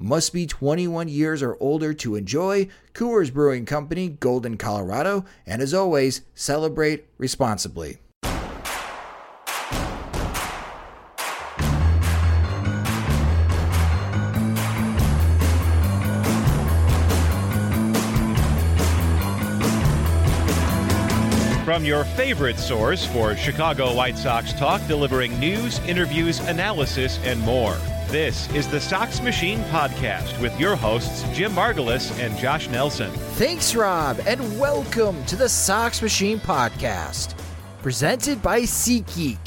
must be 21 years or older to enjoy. Coors Brewing Company, Golden, Colorado. And as always, celebrate responsibly. From your favorite source for Chicago White Sox talk, delivering news, interviews, analysis, and more. This is the Sox Machine Podcast with your hosts, Jim Margalus and Josh Nelson. Thanks, Rob, and welcome to the Sox Machine Podcast, presented by SeatGeek.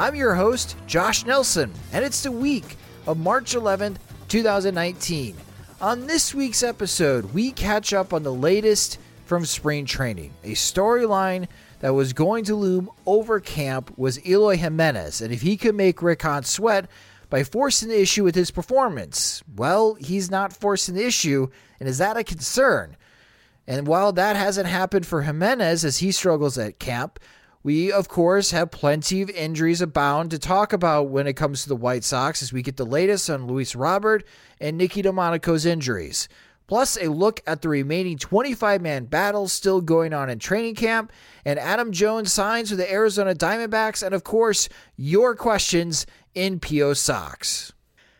I'm your host, Josh Nelson, and it's the week of March 11th, 2019. On this week's episode, we catch up on the latest from spring training, a storyline that was going to loom over camp was Eloy Jimenez, and if he could make Rick Hahn sweat, by forcing the issue with his performance. Well, he's not forcing the issue, and is that a concern? And while that hasn't happened for Jimenez as he struggles at camp, we, of course, have plenty of injuries abound to talk about when it comes to the White Sox as we get the latest on Luis Robert and Nicky Delmonico's injuries. Plus, a look at the remaining 25 man battles still going on in training camp, and Adam Jones signs with the Arizona Diamondbacks, and of course, your questions in PO Sox.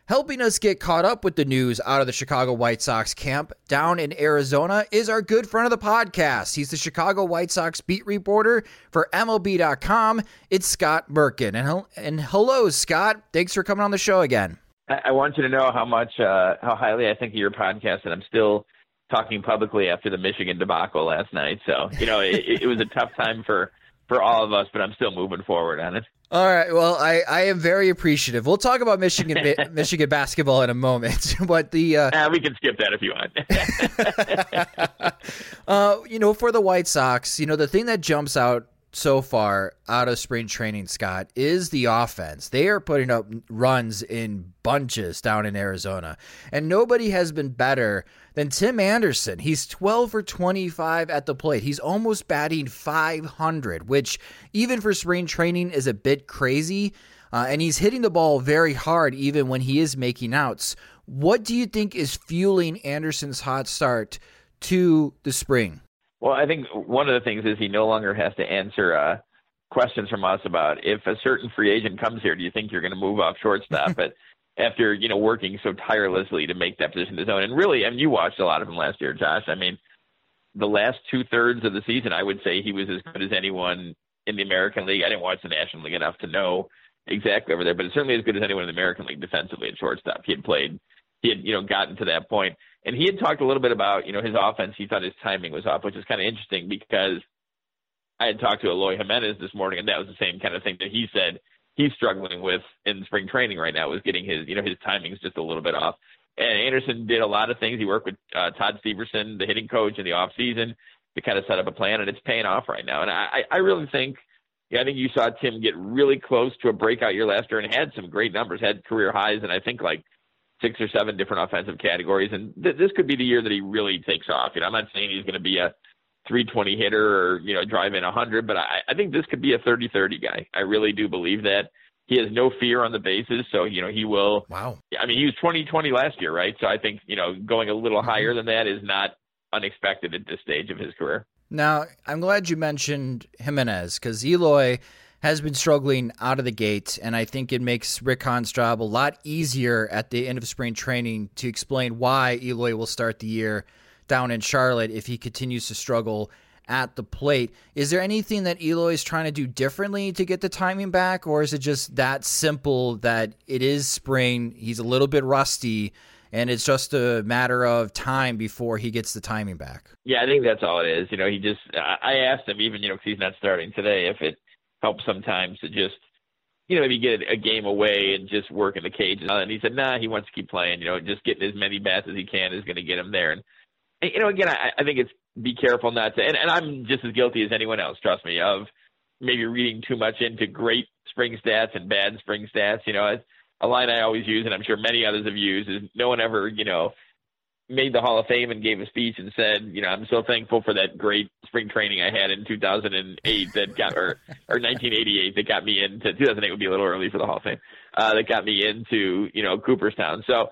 Helping us get caught up with the news out of the Chicago White Sox camp down in Arizona is our good friend of the podcast. He's the Chicago White Sox beat reporter for MLB.com. It's Scott Merkin. And, and hello, Scott. Thanks for coming on the show again. I want you to know how much, uh, how highly I think of your podcast, and I'm still talking publicly after the Michigan debacle last night. So, you know, it, it was a tough time for for all of us, but I'm still moving forward on it. All right. Well, I, I am very appreciative. We'll talk about Michigan Michigan basketball in a moment, but the uh, uh, we can skip that if you want. uh, you know, for the White Sox, you know, the thing that jumps out so far out of spring training, Scott, is the offense. They are putting up runs in bunches down in Arizona, and nobody has been better than Tim Anderson. He's 12 for 25 at the plate. He's almost batting 500, which even for spring training is a bit crazy. Uh, and he's hitting the ball very hard even when he is making outs. What do you think is fueling Anderson's hot start to the spring? Well, I think one of the things is he no longer has to answer uh, questions from us about if a certain free agent comes here, do you think you're going to move off shortstop? but after you know working so tirelessly to make that position his own, and really, I mean, you watched a lot of him last year, Josh. I mean, the last two thirds of the season, I would say he was as good as anyone in the American League. I didn't watch the National League enough to know exactly over there, but it's certainly as good as anyone in the American League defensively at shortstop. He had played, he had you know gotten to that. And he had talked a little bit about, you know, his offense. He thought his timing was off, which is kind of interesting because I had talked to Eloy Jimenez this morning, and that was the same kind of thing that he said he's struggling with in spring training right now was getting his, you know, his timing's just a little bit off. And Anderson did a lot of things. He worked with uh, Todd Steverson, the hitting coach, in the off season to kind of set up a plan, and it's paying off right now. And I, I really think, yeah, I think you saw Tim get really close to a breakout year last year and had some great numbers, had career highs, and I think like six or seven different offensive categories. And th- this could be the year that he really takes off. You know, I'm not saying he's going to be a 320 hitter or, you know, drive in 100, but I, I think this could be a 30 30 guy. I really do believe that. He has no fear on the bases, so you know he will. Wow. I mean, he was 2020 last year, right? So I think you know going a little mm-hmm. higher than that is not unexpected at this stage of his career. Now, I'm glad you mentioned Jimenez because Eloy has been struggling out of the gate, and I think it makes Rick Hahn's job a lot easier at the end of spring training to explain why Eloy will start the year down in Charlotte if he continues to struggle at the plate. Is there anything that Eloy is trying to do differently to get the timing back, or is it just that simple that it is spring? He's a little bit rusty, and it's just a matter of time before he gets the timing back. Yeah, I think that's all it is. You know, he just I asked him even you know because he's not starting today if it helps sometimes to just you know maybe get a game away and just work in the cages. And he said, nah, he wants to keep playing. You know, just getting as many bats as he can is going to get him there. And you know, again, I, I think it's be careful not to. And, and I'm just as guilty as anyone else. Trust me, of maybe reading too much into great spring stats and bad spring stats. You know, a line I always use, and I'm sure many others have used, is no one ever, you know, made the Hall of Fame and gave a speech and said, you know, I'm so thankful for that great spring training I had in 2008 that got, or, or 1988 that got me into, 2008 would be a little early for the Hall of Fame, uh, that got me into, you know, Cooperstown. So,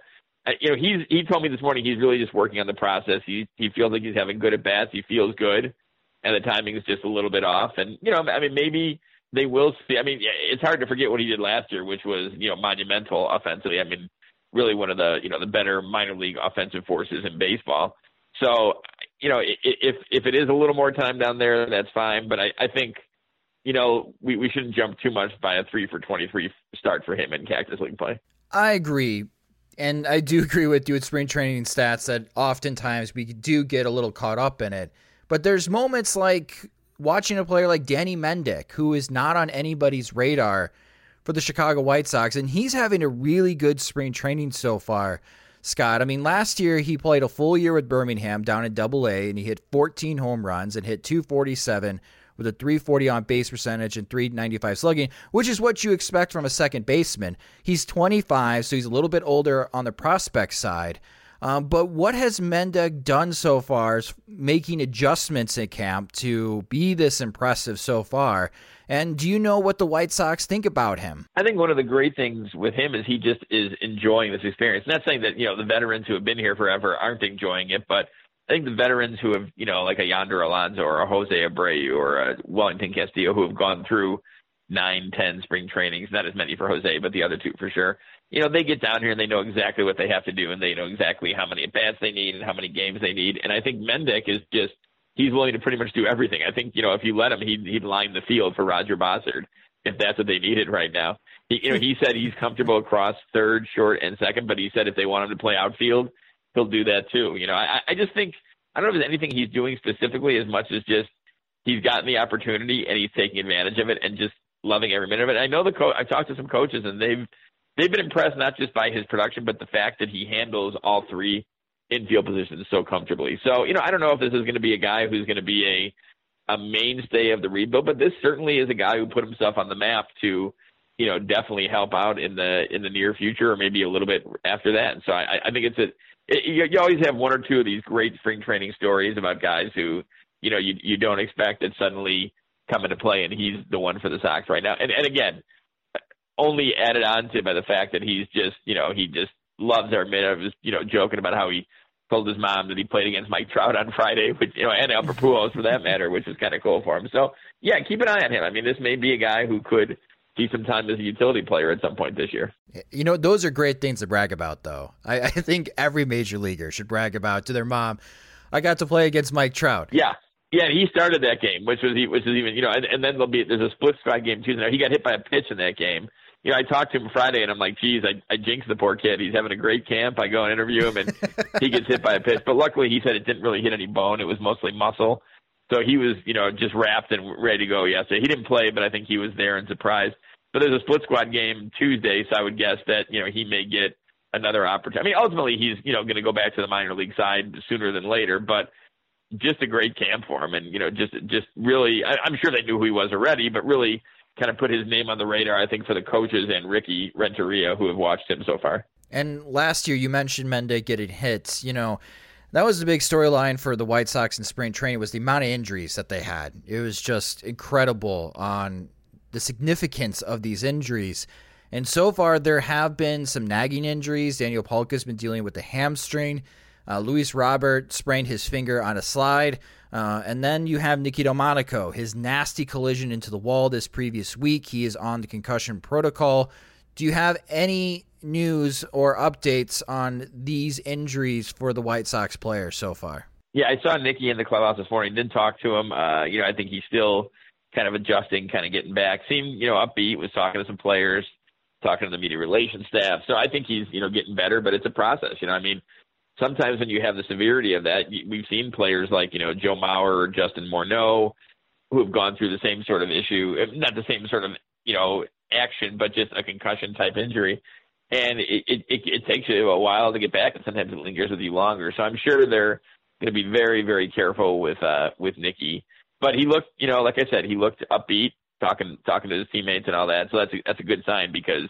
you know, he's, he told me this morning he's really just working on the process. He, he feels like he's having good at bats. He feels good and the timing is just a little bit off. And, you know, I mean, maybe they will see, I mean, it's hard to forget what he did last year, which was, you know, monumental offensively. I mean, really one of the you know the better minor league offensive forces in baseball. So you know if if it is a little more time down there, that's fine. But I, I think you know we, we shouldn't jump too much by a three for twenty three start for him in Cactus League play. I agree. And I do agree with you with spring training stats that oftentimes we do get a little caught up in it. But there's moments like watching a player like Danny Mendick, who is not on anybody's radar for the Chicago White Sox, and he's having a really good spring training so far. Scott. I mean, last year he played a full year with Birmingham down in Double A, and he hit 14 home runs and hit 247 with a 340 on base percentage and 395 slugging, which is what you expect from a second baseman. He's 25, so he's a little bit older on the prospect side. Um, but what has Mendick done so far is making adjustments in camp to be this impressive so far? And do you know what the White Sox think about him? I think one of the great things with him is he just is enjoying this experience. Not saying that, you know, the veterans who have been here forever aren't enjoying it, but I think the veterans who have, you know, like a Yonder Alonso or a Jose Abreu or a Wellington Castillo who have gone through nine, ten spring trainings, not as many for Jose, but the other two for sure you know, they get down here and they know exactly what they have to do and they know exactly how many at bats they need and how many games they need. And I think Mendick is just he's willing to pretty much do everything. I think, you know, if you let him he'd he'd line the field for Roger Bossard if that's what they needed right now. He you know, he said he's comfortable across third, short and second, but he said if they want him to play outfield, he'll do that too. You know, I I just think I don't know if there's anything he's doing specifically as much as just he's gotten the opportunity and he's taking advantage of it and just loving every minute of it. I know the coach. I've talked to some coaches and they've they've been impressed not just by his production, but the fact that he handles all three infield positions so comfortably. So, you know, I don't know if this is going to be a guy who's going to be a a mainstay of the rebuild, but this certainly is a guy who put himself on the map to, you know, definitely help out in the in the near future or maybe a little bit after that. And so I, I think it's a it, you, you always have one or two of these great spring training stories about guys who, you know, you you don't expect that suddenly come into play, and he's the one for the Sox right now. And and again, only added on to by the fact that he's just, you know, he just loves our mid. I was, you know, joking about how he told his mom that he played against Mike Trout on Friday, which, you know, and Albert Pujols for that matter, which is kind of cool for him. So, yeah, keep an eye on him. I mean, this may be a guy who could see some time as a utility player at some point this year. You know, those are great things to brag about, though. I, I think every major leaguer should brag about to their mom. I got to play against Mike Trout. Yeah, yeah, he started that game, which was which is even you know, and, and then there'll be there's a split squad game too. Now he got hit by a pitch in that game, you know, I talked to him Friday, and I'm like, geez, I, I jinxed the poor kid. He's having a great camp. I go and interview him, and he gets hit by a pitch. But luckily, he said it didn't really hit any bone. It was mostly muscle. So he was, you know, just wrapped and ready to go yesterday. He didn't play, but I think he was there and surprised. But there's a split squad game Tuesday, so I would guess that, you know, he may get another opportunity. I mean, ultimately, he's, you know, going to go back to the minor league side sooner than later, but just a great camp for him. And, you know, just, just really, I, I'm sure they knew who he was already, but really kind of put his name on the radar, I think, for the coaches and Ricky Renteria who have watched him so far. And last year, you mentioned Mendick getting hits. You know, that was the big storyline for the White Sox in spring training was the amount of injuries that they had. It was just incredible on the significance of these injuries. And so far, there have been some nagging injuries. Daniel Palka has been dealing with the hamstring. Uh, Luis Robert sprained his finger on a slide. Uh, and then you have Nicky Delmonico, his nasty collision into the wall this previous week. He is on the concussion protocol. Do you have any news or updates on these injuries for the White Sox players so far? Yeah, I saw Nicky in the clubhouse this morning. Didn't talk to him. Uh, you know, I think he's still kind of adjusting, kind of getting back. Seemed, you know, upbeat. Was talking to some players, talking to the media relations staff. So I think he's, you know, getting better. But it's a process. You know, I mean, sometimes when you have the severity of that, we've seen players like, you know, Joe Mauer or Justin Morneau who have gone through the same sort of issue, not the same sort of, you know, action, but just a concussion type injury. And it, it, it, it takes you a while to get back, and sometimes it lingers with you longer. So I'm sure they're going to be very, very careful with uh, with Nicky. But he looked, you know, like I said, he looked upbeat, talking talking to his teammates and all that. So that's a, that's a good sign because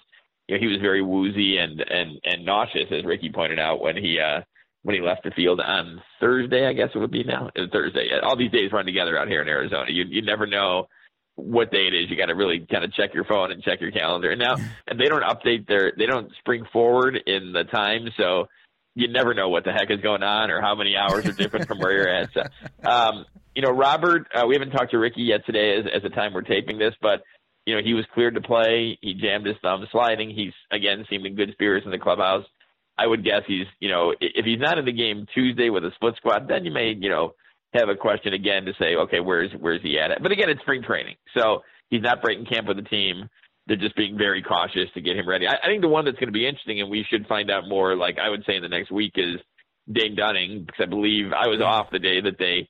you know he was very woozy and and and nauseous, as Ricky pointed out when he uh, when he left the field on Thursday, I guess it would be now. Thursday. All these days run together out here in Arizona. You you never know what day it is. You got to really kind of check your phone and check your calendar. And now, and they don't update their, they don't spring forward in the time, so you never know what the heck is going on or how many hours are different from where you're at. So, um, you know, Robert, uh, we haven't talked to Ricky yet today as, as the time we're taping this, but you know, he was cleared to play. He jammed his thumb sliding. He's again seemed in good spirits in the clubhouse. I would guess he's, you know, if he's not in the game Tuesday with a split squad, then you may, you know, have a question again to say, okay, where's where's he at? But again, it's spring training, so he's not breaking camp with the team. They're just being very cautious to get him ready. I, I think the one that's going to be interesting, and we should find out more, like I would say in the next week, is Dane Dunning, because I believe I was off the day that they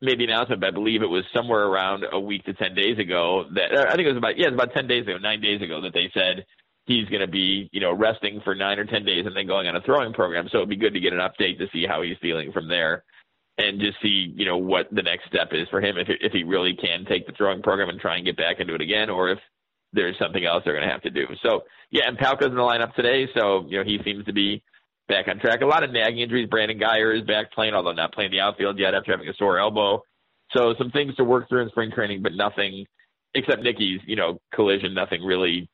made the announcement, but I believe it was somewhere around a week to ten days ago that I think it was about yeah, it was about ten days ago, nine days ago that they said he's going to be you know resting for nine or ten days and then going on a throwing program. So it'd be good to get an update to see how he's feeling from there and just see you know what the next step is for him if if he really can take the throwing program and try and get back into it again, or if there's something else they're going to have to do. So yeah, and Palka's in the lineup today, so you know he seems to be back on track. A lot of nagging injuries. Brandon Guyer is back playing, although not playing the outfield yet after having a sore elbow. So some things to work through in spring training, but nothing except Nicky's you know collision. Nothing really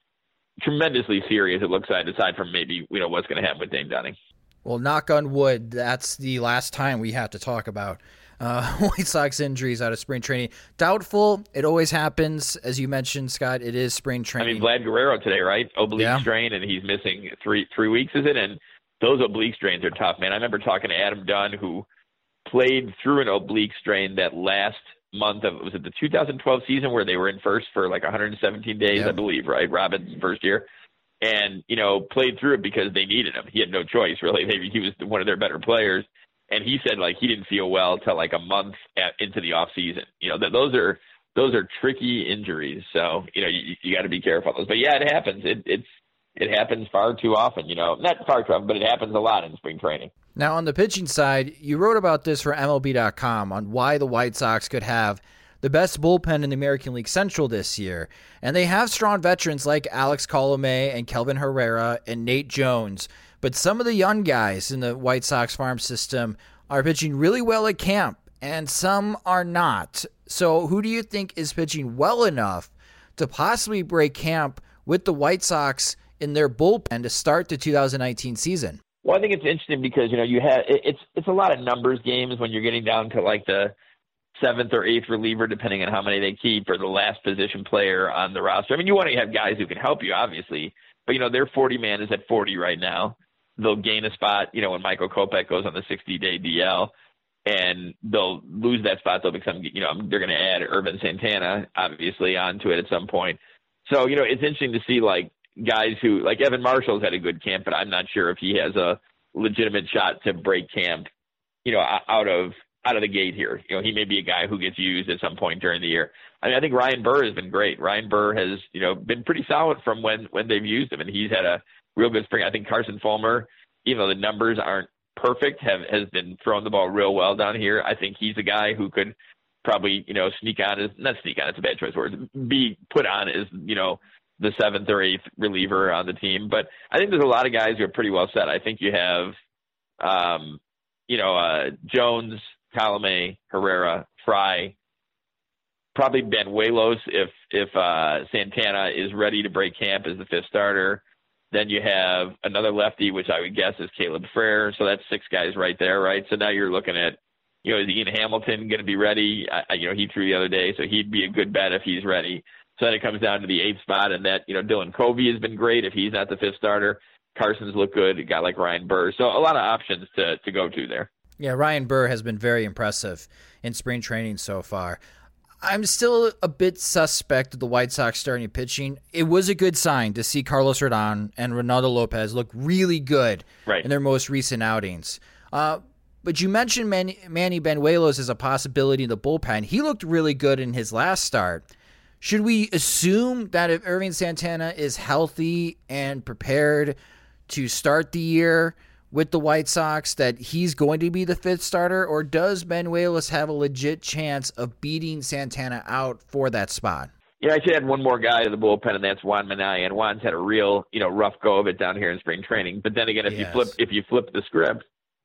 tremendously serious. It looks like aside from maybe you know what's going to happen with Dane Dunning. Well, knock on wood, that's the last time we have to talk about uh, White Sox injuries out of spring training. Doubtful. It always happens, as you mentioned, Scott. It is spring training. I mean, Vlad Guerrero today, right? Oblique yeah. strain, and he's missing three three weeks, is it? And those oblique strains are tough, man. I remember talking to Adam Dunn, who played through an oblique strain that last month of was it the 2012 season where they were in first for like 117 days, yep. I believe, right? Robin's first year and you know played through it because they needed him. He had no choice really. Maybe he was one of their better players, and he said like he didn't feel well till like a month at, into the off season. You know that those are those are tricky injuries, so you know you, you got to be careful of those. But yeah, it happens. It, it's it happens far too often. You know, not far too often, but it happens a lot in spring training. Now on the pitching side, you wrote about this for MLB.com on why the White Sox could have the best bullpen in the American League Central this year. And they have strong veterans like Alex Colome and Kelvin Herrera and Nate Jones. But some of the young guys in the White Sox farm system are pitching really well at camp, and some are not. So, who do you think is pitching well enough to possibly break camp with the White Sox in their bullpen to start the 2019 season? Well, I think it's interesting because you know you have it's it's a lot of numbers games when you're getting down to like the seventh or eighth reliever, depending on how many they keep, or the last position player on the roster. I mean, you want to have guys who can help you, obviously, but you know their 40 man is at 40 right now. They'll gain a spot, you know, when Michael Kopech goes on the 60 day DL, and they'll lose that spot. They'll become, you know, they're going to add Ervin Santana, obviously, onto it at some point. So you know, it's interesting to see like guys who like Evan Marshall's had a good camp, but I'm not sure if he has a legitimate shot to break camp, you know, out of out of the gate here. You know, he may be a guy who gets used at some point during the year. I mean, I think Ryan Burr has been great. Ryan Burr has, you know, been pretty solid from when when they've used him, and he's had a real good spring. I think Carson Fulmer, even though the numbers aren't perfect, have has been throwing the ball real well down here. I think he's a guy who could probably, you know, sneak on as not sneak on, it's a bad choice of words, be put on as, you know, the seventh or eighth reliever on the team. But I think there's a lot of guys who are pretty well set. I think you have um, you know, uh Jones, Colome, Herrera, Fry, probably Banuelos if if uh, Santana is ready to break camp as the fifth starter. Then you have another lefty, which I would guess is Caleb Frare. So that's six guys right there, right? So now you're looking at You know, is Ian Hamilton going to be ready? I, you know, he threw the other day, so he'd be a good bet if he's ready. So then it comes down to the eighth spot, and that you know Dylan Covey has been great if he's not the fifth starter. Carson's look good. A guy like Ryan Burr, so a lot of options to to go to there. Yeah, Ryan Burr has been very impressive in spring training so far. I'm still a bit suspect of the White Sox starting pitching. It was a good sign to see Carlos Rodon and Reynaldo Lopez look really good right. in their most recent outings. Uh, but you mentioned Manny, Manny Banuelos as a possibility in the bullpen. He looked really good in his last start. Should we assume that if Ervin Santana is healthy and prepared to start the year with the White Sox that he's going to be the fifth starter, or does Banuelos have a legit chance of beating Santana out for that spot? Yeah, I should add one more guy to the bullpen, and that's Juan Minaya. And Juan's had a real, you know, rough go of it down here in spring training. But then again, if yes. you flip if you flip the script,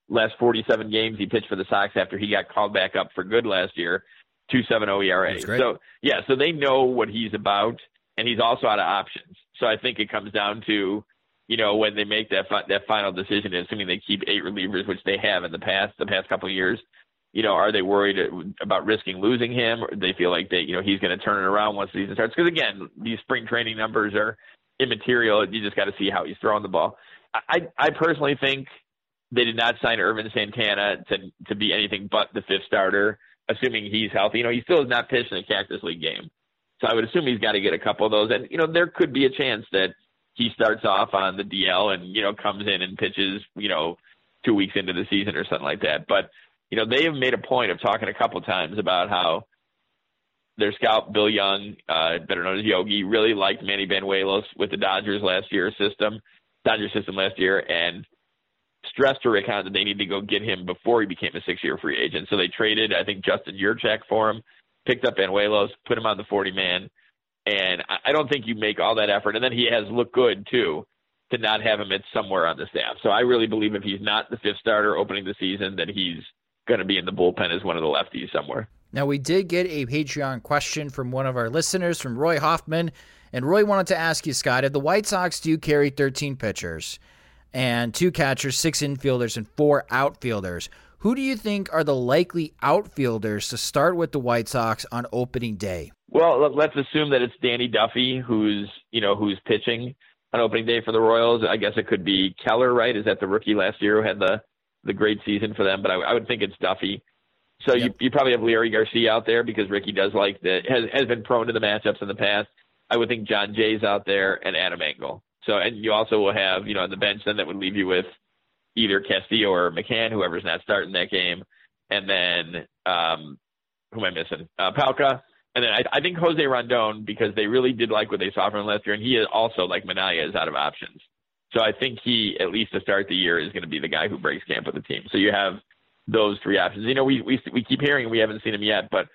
last 47 games he pitched for the Sox after he got called back up for good last year, 2.70 ERA. So yeah, so they know what he's about, and he's also out of options. So I think it comes down to you know, when they make that fi- that final decision, assuming they keep eight relievers, which they have in the past, the past couple of years, you know, are they worried about risking losing him, or they feel like they, you know, he's going to turn it around once the season starts? Because again, these spring training numbers are immaterial. You just got to see how he's throwing the ball. I, I personally think they did not sign Ervin Santana to to be anything but the fifth starter, assuming he's healthy. You know, he still has not pitched in a Cactus League game, so I would assume he's got to get a couple of those. And you know, there could be a chance that he starts off on the DL and you know comes in and pitches you know two weeks into the season or something like that. But you know they have made a point of talking a couple times about how their scout Bill Young, uh, better known as Yogi, really liked Manny Banuelos with the Dodgers last year system, Dodgers system last year, and stressed to Rick that they need to go get him before he became a six-year free agent. So they traded, I think, Justin Yurchak for him, picked up Banuelos, put him on the 40 man, and I don't think you make all that effort. And then he has looked good too to not have him at somewhere on the staff. So I really believe if he's not the fifth starter opening the season, that he's going to be in the bullpen as one of the lefties somewhere. Now we did get a Patreon question from one of our listeners, from Roy Hoffman, and Roy wanted to ask you, Scott, if the White Sox do carry 13 pitchers and two catchers, six infielders, and four outfielders. Who do you think are the likely outfielders to start with the White Sox on opening day? Well, let's assume that it's Danny Duffy who's you know who's pitching on opening day for the Royals. I guess it could be Keller, right? Is that the rookie last year who had the the great season for them? But I, I would think it's Duffy. So yep. you you probably have Leury Garcia out there because Ricky does like the has has been prone to the matchups in the past. I would think Jon Jay's out there and Adam Engel. So and you also will have you know on the bench then that would leave you with either Castillo or McCann, whoever's not starting that game, and then um, who am I missing? Uh, Palka and then I, I think Jose Rondon because they really did like what they saw from last year, and he is also like Minaya is out of options. So I think he at least to start the year is going to be the guy who breaks camp with the team. So you have those three options. You know, we we we keep hearing we haven't seen him yet, but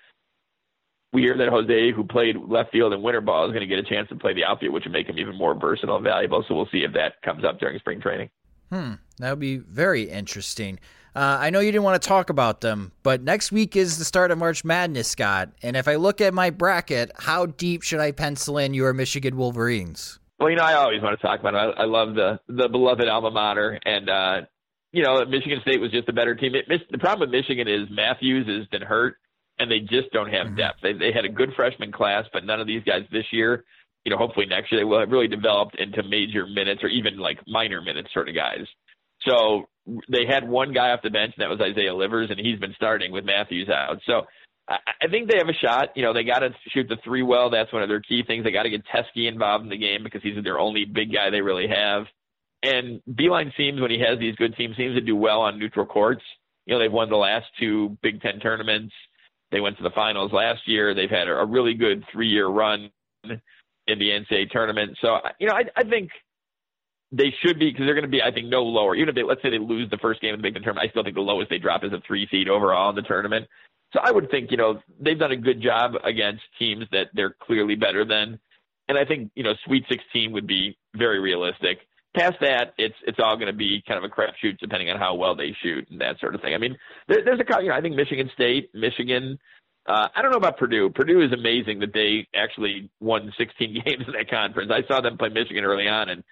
we hear that Jose, who played left field in winter ball, is going to get a chance to play the outfield, which would make him even more versatile and valuable. So we'll see if that comes up during spring training. Hmm, that would be very interesting. Uh, I know you didn't want to talk about them, but next week is the start of March Madness, Scott. And if I look at my bracket, how deep should I pencil in your Michigan Wolverines? Well, you know, I always want to talk about it. I, I love the the beloved alma mater, and uh, you know, Michigan State was just a better team. It, the problem with Michigan is Matthews has been hurt, and they just don't have mm-hmm. depth. They they had a good freshman class, but none of these guys this year. You know, hopefully next year they will have really developed into major minutes or even like minor minutes sort of guys. So they had one guy off the bench, and that was Isaiah Livers, and he's been starting with Matthews out. So I, I think they have a shot. You know, they got to shoot the three well. That's one of their key things. They got to get Teske involved in the game because he's their only big guy they really have. And Beilein seems, when he has these good teams, seems to do well on neutral courts. You know, they've won the last two Big Ten tournaments. They went to the finals last year. They've had a really good three-year run in the NCAA tournament. So, you know, I, I think – they should be because they're going to be, I think, no lower. Even if they, let's say they lose the first game of the Big Ten tournament, I still think the lowest they drop is a three seed overall in the tournament. So I would think, you know, they've done a good job against teams that they're clearly better than. And I think, you know, Sweet 16 would be very realistic. Past that, it's it's all going to be kind of a crapshoot depending on how well they shoot and that sort of thing. I mean, there, there's a, you know, I think Michigan State, Michigan, uh, I don't know about Purdue. Purdue is amazing that they actually won 16 games in that conference. I saw them play Michigan early on, and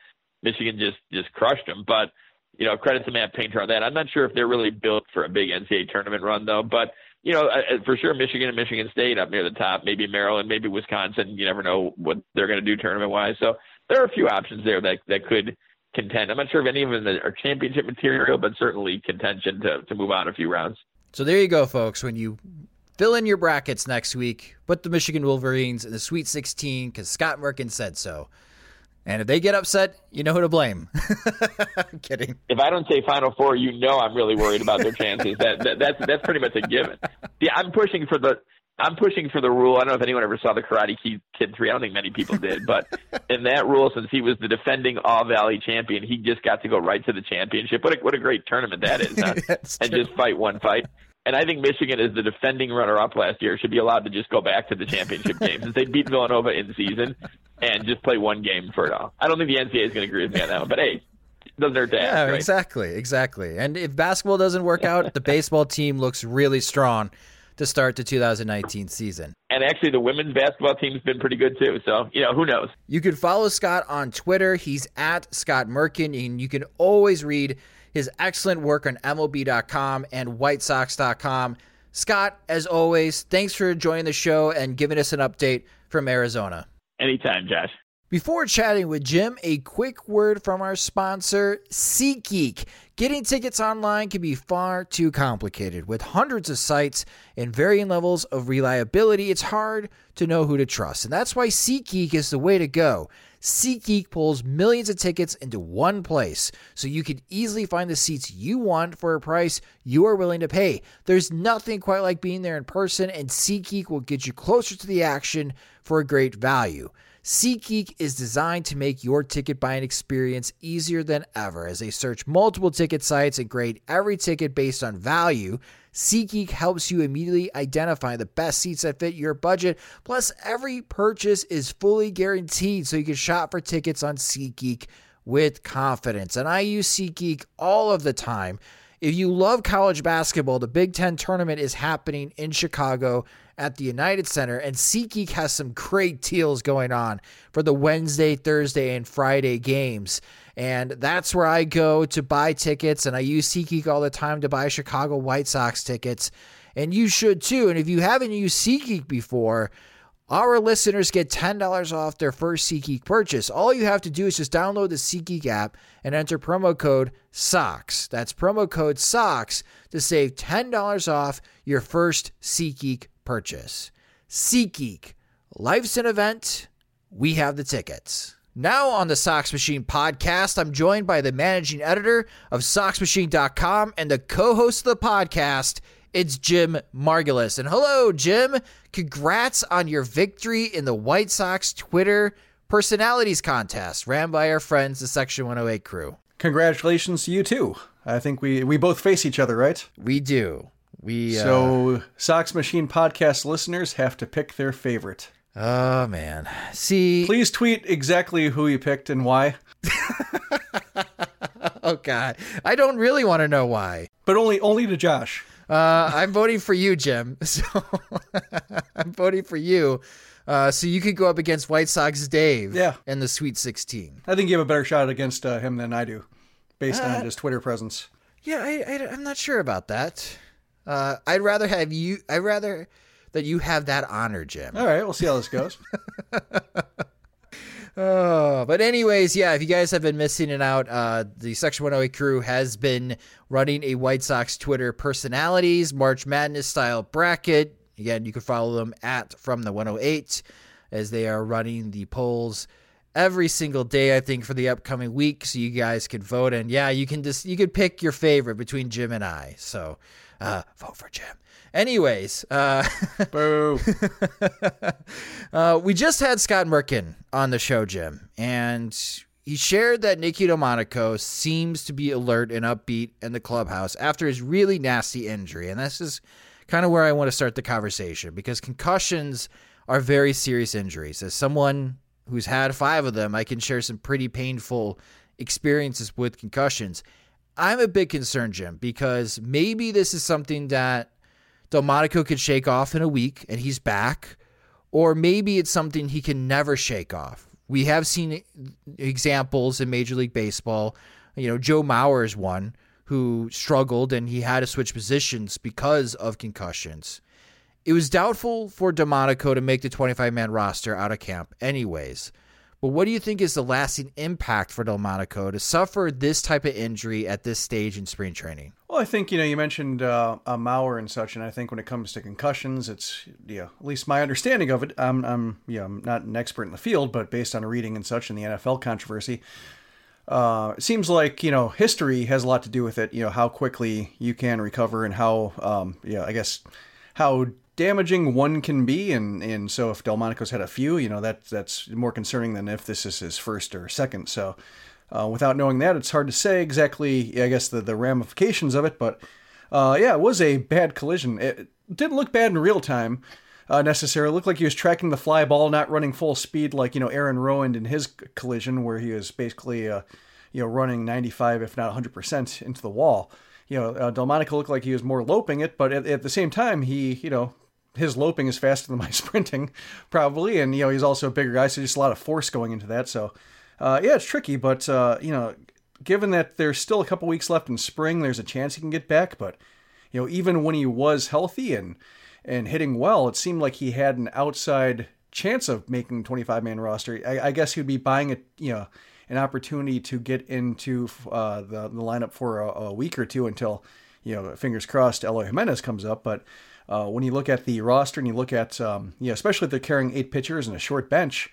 Michigan just just crushed them. But you know, credit to Matt Painter on that. I'm not sure if they're really built for a big NCAA tournament run though, but you know, for sure, Michigan and Michigan State up near the top. Maybe Maryland, maybe Wisconsin. You never know what they're going to do tournament wise. So there are a few options there that that could contend. I'm not sure if any of them are championship material, but certainly contention to to move on a few rounds. So there you go, folks. When you fill in your brackets next week, put the Michigan Wolverines in the Sweet 16 because Scott Merkin said so. And if they get upset, you know who to blame. I'm kidding. If I don't say Final Four, you know I'm really worried about their chances. that, that that's that's pretty much a given. See, I'm pushing for the I'm pushing for the rule. I don't know if anyone ever saw the Karate Kid three. I don't think many people did, but in that rule, since he was the defending All Valley champion, he just got to go right to the championship. What a what a great tournament that is, huh? and just fight one fight. And I think Michigan, is the defending runner-up last year, should be allowed to just go back to the championship game since they beat Villanova in season and just play one game for it all. I don't think the NCAA is going to agree with me on that one, but hey, doesn't hurt to ask, Yeah, right? exactly, exactly. And if basketball doesn't work out, the baseball team looks really strong to start the 2019 season. And actually, the women's basketball team's been pretty good too. So you know, who knows? You can follow Scott on Twitter. He's at Scott Merkin, and you can always read his excellent work on MLB.com and WhiteSox.com. Scott, as always, thanks for joining the show and giving us an update from Arizona. Anytime, Josh. Before chatting with Jim, a quick word from our sponsor, SeatGeek. Getting tickets online can be far too complicated. With hundreds of sites and varying levels of reliability, it's hard to know who to trust. And that's why SeatGeek is the way to go. SeatGeek pulls millions of tickets into one place so you can easily find the seats you want for a price you are willing to pay. There's nothing quite like being there in person, and SeatGeek will get you closer to the action for a great value. SeatGeek is designed to make your ticket buying experience easier than ever. As they search multiple ticket sites and grade every ticket based on value, SeatGeek helps you immediately identify the best seats that fit your budget. Plus, every purchase is fully guaranteed, so you can shop for tickets on SeatGeek with confidence. And I use SeatGeek all of the time. If you love college basketball, the Big Ten tournament is happening in Chicago at the United Center, and SeatGeek has some great deals going on for the Wednesday, Thursday, and Friday games. And that's where I go to buy tickets, and I use SeatGeek all the time to buy Chicago White Sox tickets. And you should too. And if you haven't used SeatGeek before, our listeners get $10 off their first SeatGeek purchase. All you have to do is just download the SeatGeek app and enter promo code SOCKS. That's promo code SOCKS to save $10 off your first SeatGeek purchase. SeatGeek. Life's an event. We have the tickets. Now on the Sox Machine podcast, I'm joined by the managing editor of SoxMachine.com and the co-host of the podcast, it's Jim Margalus. And hello, Jim. Congrats on your victory in the White Sox Twitter personalities contest ran by our friends, the Section 108 crew. Congratulations to you too. I think we we both face each other, right? We do. We uh, So Sox Machine podcast listeners have to pick their favorite. Oh man. See Please tweet exactly who you picked and why, Oh god. I don't really want to know why. but only only to Josh. Uh, I'm voting for you, Jim. So I'm voting for you. Uh, so you could go up against White Sox Dave Yeah. in the Sweet 16. I think you have a better shot against uh, him than I do, based Uh, on his Twitter presence. Yeah, I, I, am not sure about that. Uh, I'd rather have you. I'd rather that you have that honor, Jim. All right, we'll see how this goes. Oh, but anyways, yeah, if you guys have been missing it out, uh, the Section 108 crew has been running a White Sox Twitter personalities March Madness style bracket. Again, you can follow them at from the 108 as they are running the polls every single day, I think, for the upcoming week. So you guys can vote. And yeah, you can just you can pick your favorite between Jim and I. So uh, vote for Jim. Anyways, uh, Boo. uh, we just had Scott Merkin on the show, Jim, and he shared that Nicky Delmonico seems to be alert and upbeat in the clubhouse after his really nasty injury. And this is kind of where I want to start the conversation because concussions are very serious injuries. As someone who's had five of them, I can share some pretty painful experiences with concussions. I'm a bit concerned, Jim, because maybe this is something that Delmonico could shake off in a week and he's back, or maybe it's something he can never shake off. We have seen examples in Major League Baseball You know, Joe Mauer is one who struggled and he had to switch positions because of concussions. It was doubtful for Delmonico to make the 25 man roster out of camp, anyways. But what do you think is the lasting impact for Delmonico to suffer this type of injury at this stage in spring training? Well, I think you know you mentioned uh, uh, Mauer and such, and I think when it comes to concussions, it's yeah, at least my understanding of it. I'm I'm yeah, I'm not an expert in the field, but based on reading and such in the NFL controversy, uh, it seems like you know history has a lot to do with it. You know how quickly you can recover and how um, yeah, I guess how damaging one can be, and and so if Delmonico's had a few, you know that that's more concerning than if this is his first or second. So uh, without knowing that, it's hard to say exactly. I guess the the ramifications of it, but uh, yeah, it was a bad collision. It didn't look bad in real time. Uh, necessarily it looked like he was tracking the fly ball, not running full speed like you know Aaron Rowand in his collision, where he was basically uh, you know running 95 if not 100 percent into the wall you know, uh, Delmonico looked like he was more loping it, but at, at, the same time, he, you know, his loping is faster than my sprinting, probably, and you know he's also a bigger guy, so just a lot of force going into that. So, uh, yeah, it's tricky, but uh, you know, given that there's still a couple weeks left in spring, there's a chance he can get back. But you know, even when he was healthy and and hitting well, it seemed like he had an outside chance of making 25 man roster. I, I guess he'd be buying a you know an opportunity to get into uh, the the lineup for a, a week or two until you know, fingers crossed, Eloy Jimenez comes up, but uh, when you look at the roster and you look at, um, you know, especially if they're carrying eight pitchers and a short bench,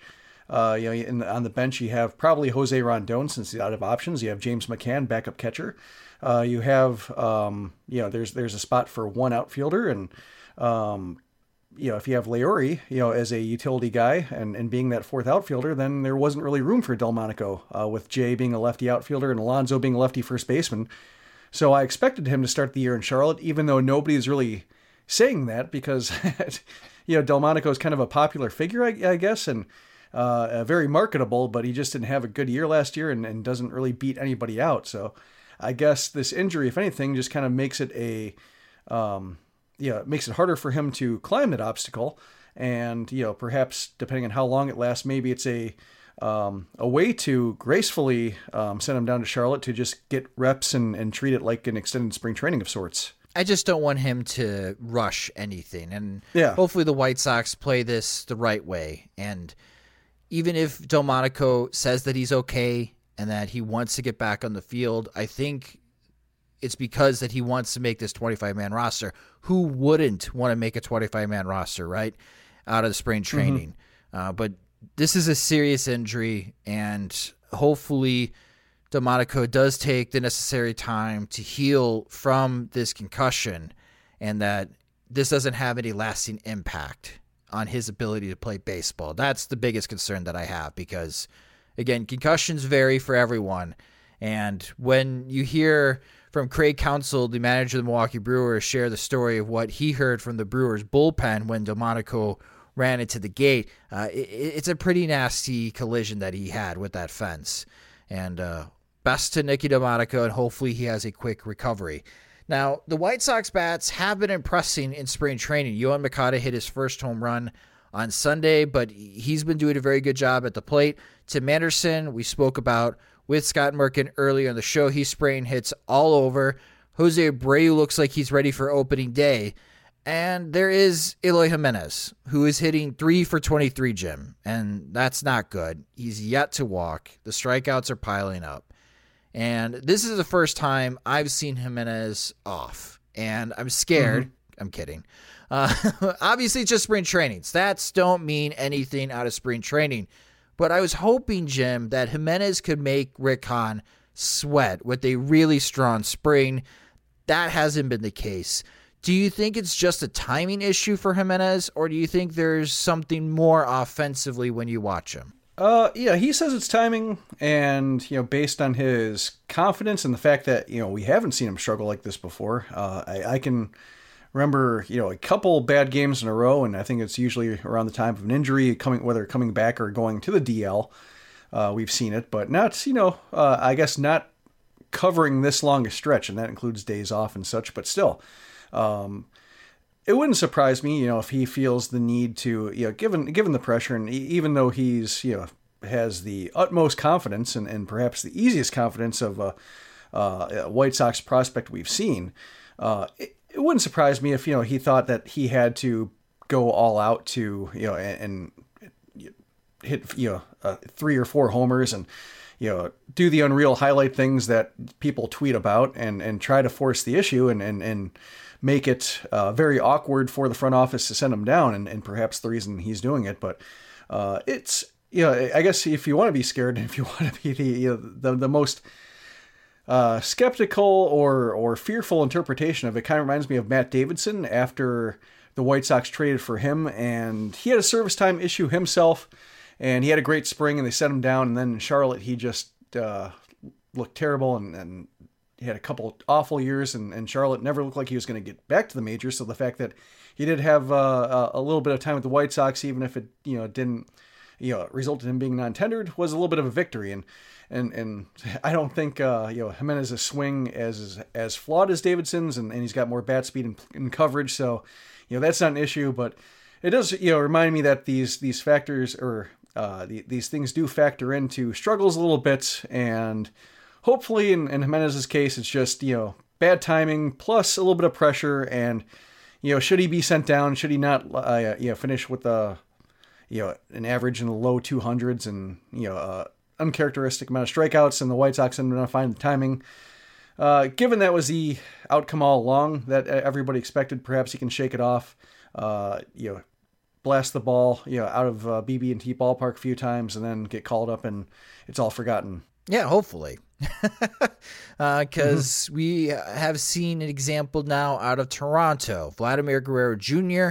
uh, you know, in, on the bench you have probably Jose Rondon since he's out of options. You have James McCann, backup catcher. Uh, you have, um, you know, there's there's a spot for one outfielder, and um, you know, if you have Leury, you know, as a utility guy and, and being that fourth outfielder, then there wasn't really room for Delmonico, uh, with Jay being a lefty outfielder and Alonso being a lefty first baseman. So I expected him to start the year in Charlotte, even though nobody's really saying that because you know Delmonico is kind of a popular figure, I, I guess, and uh, very marketable, but he just didn't have a good year last year and, and doesn't really beat anybody out. So I guess this injury, if anything, just kind of makes it a um, yeah, it makes it harder for him to climb that obstacle. And you know, perhaps depending on how long it lasts, maybe it's a um, a way to gracefully um, send him down to Charlotte to just get reps and, and treat it like an extended spring training of sorts. I just don't want him to rush anything. And yeah. hopefully the White Sox play this the right way. And even if Delmonico says that he's okay and that he wants to get back on the field, I think it's because that he wants to make this 25 man roster. Who wouldn't want to make a 25 man roster, right? Out of the spring mm-hmm. training. Mm-hmm. Uh, but this is a serious injury, and hopefully Delmonico does take the necessary time to heal from this concussion and that this doesn't have any lasting impact on his ability to play baseball. That's the biggest concern that I have because, again, concussions vary for everyone. And when you hear from Craig Counsell, the manager of the Milwaukee Brewers, share the story of what he heard from the Brewers bullpen when Delmonico ran into the gate, uh, it, it's a pretty nasty collision that he had with that fence. And uh, Best to Nicky Delmonico, and hopefully he has a quick recovery. Now, the White Sox bats have been impressing in spring training. Yoan Moncada hit his first home run on Sunday, but he's been doing a very good job at the plate. Tim Anderson, we spoke about with Scott Merkin earlier in the show. He's spraying hits all over. Jose Abreu looks like he's ready for opening day. And there is Eloy Jimenez, who is hitting three for 23, Jim, and that's not good. He's yet to walk. The strikeouts are piling up. And this is the first time I've seen Jimenez off. And I'm scared. Mm-hmm. I'm kidding. Uh, obviously, it's just spring training. Stats don't mean anything out of spring training. But I was hoping, Jim, that Jimenez could make Rick Hahn sweat with a really strong spring. That hasn't been the case. Do you think it's just a timing issue for Jimenez, or do you think there's something more offensively when you watch him? Uh, yeah, he says it's timing, and you know, based on his confidence and the fact that you know we haven't seen him struggle like this before. Uh, I, I can remember you know a couple bad games in a row, and I think it's usually around the time of an injury, coming whether coming back or going to the DL. Uh, we've seen it, but not you know, uh, I guess not covering this long a stretch, and that includes days off and such. But still, um, it wouldn't surprise me, you know, if he feels the need to, you know, given given the pressure, and even though he's, you know, has the utmost confidence and, and perhaps the easiest confidence of a, a White Sox prospect we've seen. Uh, it, it, wouldn't surprise me if you know he thought that he had to go all out to you know and, and hit you know uh, three or four homers and you know do the unreal highlight things that people tweet about and and try to force the issue and and and make it uh, very awkward for the front office to send him down and, and perhaps the reason he's doing it but uh, it's you know I guess if you want to be scared if you want to be the you know, the, the most uh, skeptical or or fearful interpretation of it kind of reminds me of Matt Davidson after the White Sox traded for him and he had a service time issue himself and he had a great spring and they set him down and then in Charlotte he just uh, looked terrible and, and he had a couple awful years and, and Charlotte never looked like he was going to get back to the majors. So the fact that he did have uh, a little bit of time with the White Sox even if it you know didn't you know resulted in him being non-tendered was a little bit of a victory. And and and I don't think uh, you know Jimenez's swing as as flawed as Davidson's and, and he's got more bat speed and, and coverage. So you know that's not an issue but it does you know remind me that these these factors or uh, the, these things do factor into struggles a little bit, and hopefully, in, in Jimenez's case, it's just you know bad timing plus a little bit of pressure, and you know should he be sent down? Should he not uh, you know finish with a you know an average in the low 200s and you know uh, uncharacteristic amount of strikeouts, and the White Sox ended up finding the timing. Uh, given that was the outcome all along that everybody expected, perhaps he can shake it off. Uh, you know, blast the ball, you know, out of uh, BB&T ballpark a few times and then get called up and it's all forgotten. Yeah, hopefully. Because uh, mm-hmm. we have seen an example now out of Toronto. Vladimir Guerrero Jr.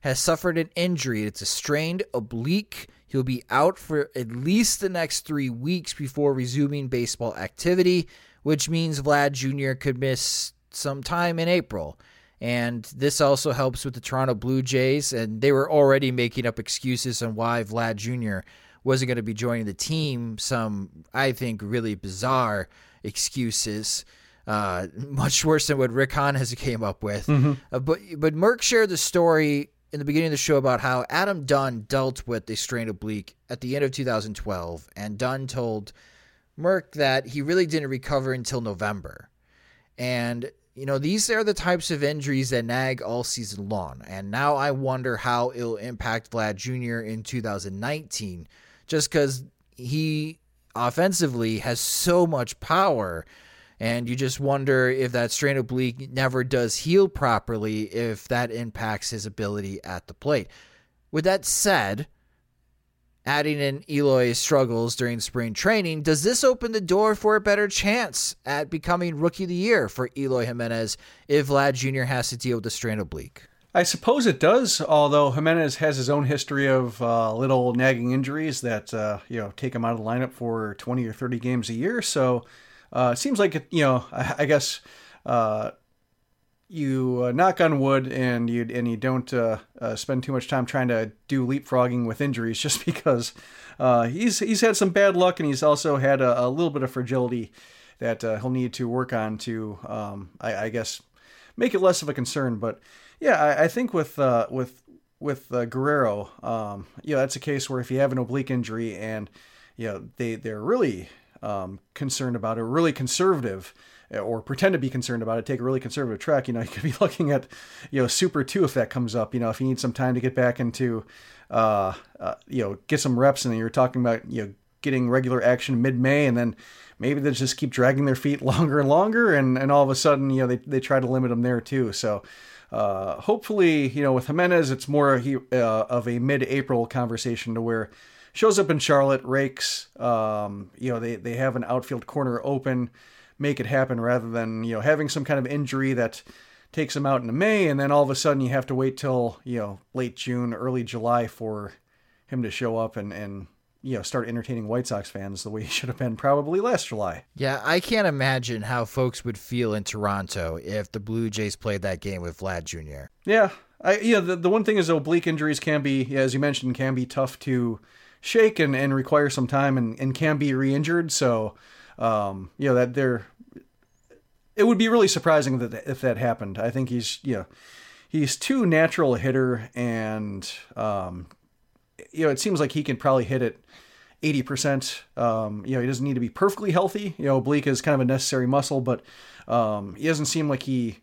has suffered an injury. It's a strained oblique. He'll be out for at least the next three weeks before resuming baseball activity, which means Vlad Jr. could miss some time in April. And this also helps with the Toronto Blue Jays. And they were already making up excuses on why Vlad Jr. wasn't going to be joining the team. Some, I think, really bizarre excuses. Uh, much worse than what Rick Hahn has came up with. Mm-hmm. Uh, but but Merck shared the story in the beginning of the show about how Adam Dunn dealt with a strain oblique at the end of 2012, and Dunn told Merck that he really didn't recover until November. And you know, these are the types of injuries that nag all season long. And now I wonder how it'll impact Vlad Jr. in 2019, just because he offensively has so much power. And you just wonder if that strain oblique never does heal properly, if that impacts his ability at the plate. With that said, adding in Eloy's struggles during spring training, does this open the door for a better chance at becoming Rookie of the Year for Eloy Jimenez if Vlad Jr. has to deal with the strain oblique? I suppose it does, although Jimenez has his own history of uh, little nagging injuries that uh, you know take him out of the lineup for 20 or 30 games a year. So uh, it seems like you know I, I guess uh, you uh, knock on wood and you and you don't uh, spend too much time trying to do leapfrogging with injuries just because he's he's had some bad luck and he's also had a, a little bit of fragility that he'll need to work on to um, I, I, guess make it less of a concern. But yeah, I, I think with uh, with with Guerrero, um, yeah, that's a case where if you have an oblique injury and you know they they're really um, concerned about it, really conservative or pretend to be concerned about it, take a really conservative track, you know, you could be looking at, you know, Super 2 if that comes up, you know, if you need some time to get back into, uh, uh you know, get some reps and you're talking about, you know, getting regular action mid-May and then maybe they just keep dragging their feet longer and longer and, and all of a sudden, you know, they, they try to limit them there too. So, uh, hopefully, you know, with Jimenez, it's more uh, of a mid-April conversation to where shows up in Charlotte, rakes, um, you know, they, they have an outfield corner open, make it happen rather than you know having some kind of injury that takes him out into May and then all of a sudden you have to wait till you know late June, early July for him to show up and and you know start entertaining White Sox fans the way he should have been probably last July. Yeah, I can't imagine how folks would feel in Toronto if the Blue Jays played that game with Vlad Jr. Yeah, I yeah the the one thing is oblique injuries can be as you mentioned can be tough to shake and, and require some time and, and can be re-injured so um, you know that they're. It would be really surprising that if that happened. I think he's you know he's too natural a hitter, and um, you know it seems like he can probably hit it 80%. Um, you know, he doesn't need to be perfectly healthy. You know, oblique is kind of a necessary muscle, but um, he doesn't seem like he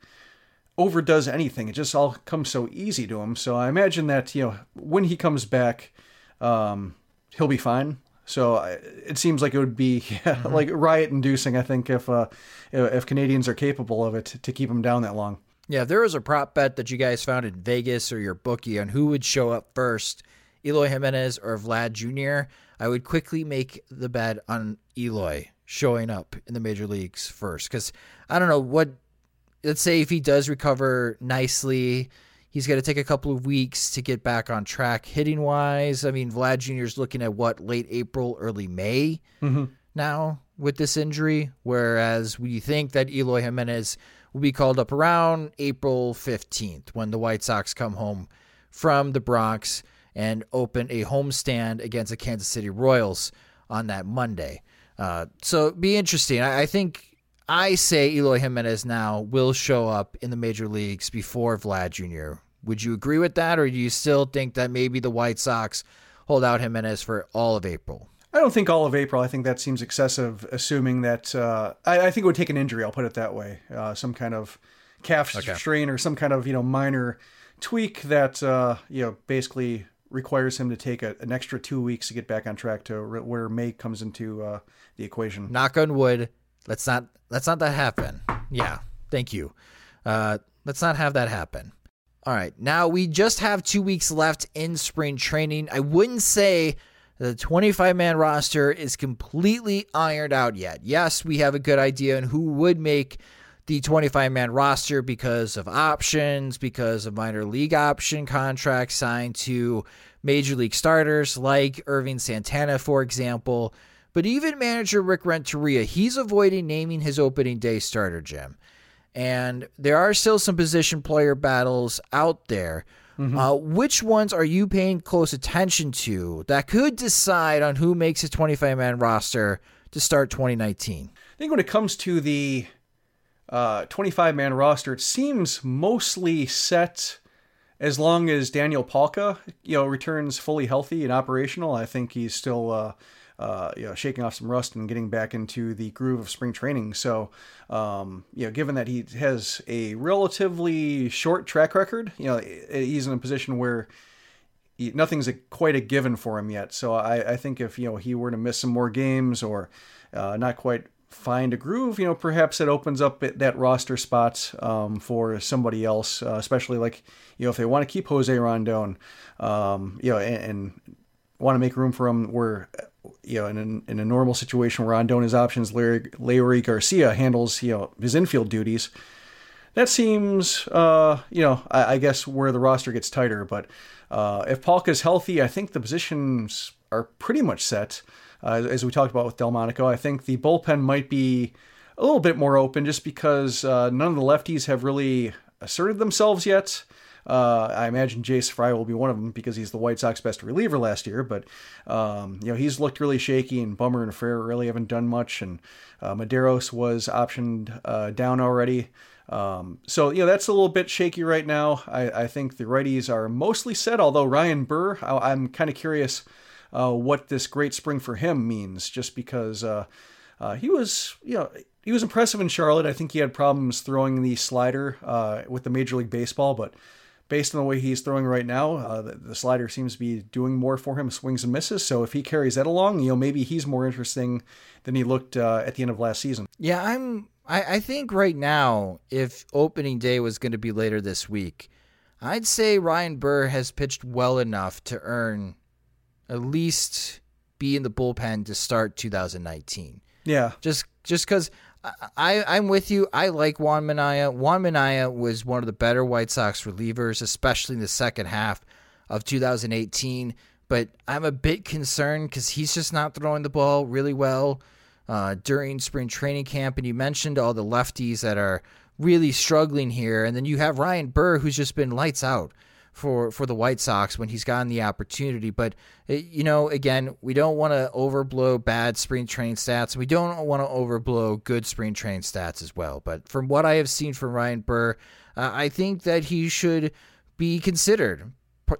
overdoes anything. It just all comes so easy to him. So I imagine that, you know, when he comes back, um, he'll be fine. So it seems like it would be yeah, mm-hmm. like riot inducing, I think, if uh, if Canadians are capable of it to keep him down that long. Yeah, if there was a prop bet that you guys found in Vegas or your bookie on who would show up first, Eloy Jimenez or Vlad Jr., I would quickly make the bet on Eloy showing up in the major leagues first. Because I don't know what, let's say if he does recover nicely, he's going to take a couple of weeks to get back on track hitting wise. I mean, Vlad Jr. is looking at what, late April, early May mm-hmm. now with this injury. Whereas we think that Eloy Jimenez will be called up around April 15th when the White Sox come home from the Bronx and open a homestand against the Kansas City Royals on that Monday. Uh, so be interesting. I, I, think I say Eloy Jimenez now will show up in the major leagues before Vlad Jr. Would you agree with that, or do you still think that maybe the White Sox hold out Jimenez for all of April? I don't think all of April. I think that seems excessive, assuming that uh, I, I, think it would take an injury. I'll put it that way, uh, some kind of calf okay. strain or some kind of you know minor tweak that uh, you know basically requires him to take a, an extra two weeks to get back on track to re- where May comes into uh, the equation. Knock on wood. Let's not let's not that happen. Yeah, thank you. Uh, let's not have that happen. All right, now we just have two weeks left in spring training. I wouldn't say the 25 man roster is completely ironed out yet. Yes, we have a good idea on who would make the 25 man roster because of options, because of minor league option contracts signed to major league starters like Ervin Santana, for example. But even manager Rick Renteria, he's avoiding naming his opening day starter, Jim. And there are still some position player battles out there. Mm-hmm. Uh, which ones are you paying close attention to that could decide on who makes a 25 man roster to start 2019? I think when it comes to the 25 uh, man roster, it seems mostly set as long as Daniel Palka, you know, returns fully healthy and operational. I think he's still uh, uh, you know, shaking off some rust and getting back into the groove of spring training. So, um, you know, given that he has a relatively short track record, you know, he's in a position where he, nothing's a, quite a given for him yet. So I, I, think if, you know, he were to miss some more games or uh, not quite find a groove, you know, perhaps it opens up that roster spot um, for somebody else, uh, especially like, you know, if they want to keep Jose Rondon, um, you know, and, and want to make room for him where you know, in, an, in a normal situation where Rondon his options, Larry, Leury Garcia handles, you know, his infield duties. That seems, uh, you know, I, I, guess where the roster gets tighter. But uh, if is healthy, I think the positions are pretty much set. Uh, as we talked about with Delmonico, I think the bullpen might be a little bit more open just because uh, none of the lefties have really asserted themselves yet. Uh, I imagine Jace Fry will be one of them because he's the White Sox best reliever last year. But um, you know he's looked really shaky, and Bummer and Frare really haven't done much. And uh, Medeiros was optioned uh, down already. Um, so you know that's a little bit shaky right now. I, I think the righties are mostly set. Although Ryan Burr, I, am kind of curious uh, what this great spring for him means, just because uh, uh, he was you know he was impressive in Charlotte. I think he had problems throwing the slider uh, with the Major League Baseball, but based on the way he's throwing right now, uh, the, the, slider seems to be doing more for him, swings and misses. So if he carries that along, you know, maybe he's more interesting than he looked uh, at the end of last season. Yeah, I'm. I, I think right now, if opening day was going to be later this week, I'd say Ryan Burr has pitched well enough to earn at least be in the bullpen to start 2019. Yeah, just just because I, I'm with you. I like Juan Minaya. Juan Minaya was one of the better White Sox relievers, especially in the second half of 2018. But I'm a bit concerned because he's just not throwing the ball really well uh, during spring training camp. And you mentioned all the lefties that are really struggling here. And then you have Ryan Burr, who's just been lights out for for the White Sox when he's gotten the opportunity. But eh, you know, again, we don't want to overblow bad spring training stats. We don't want to overblow good spring training stats as well. But from what I have seen from Ryan Burr, uh, I think that he should be considered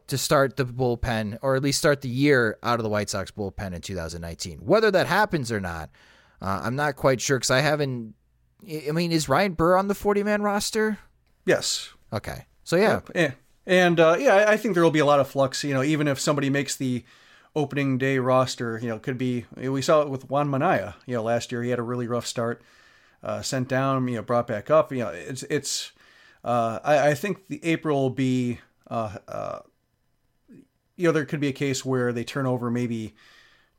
to start the bullpen, or at least start the year out of the White Sox bullpen in 2019. Whether that happens or not, uh, I'm not quite sure because I haven't. I mean, is Ryan Burr on the 40 man roster? Yes. Okay. So yeah. yeah. And uh, yeah, I think there will be a lot of flux. You know, even if somebody makes the opening day roster, you know, could be. We saw it with Juan Minaya. You know, last year he had a really rough start, uh, sent down, you know, brought back up. You know, it's it's. Uh, I, I think the April will be. Uh, uh, you know, there could be a case where they turn over maybe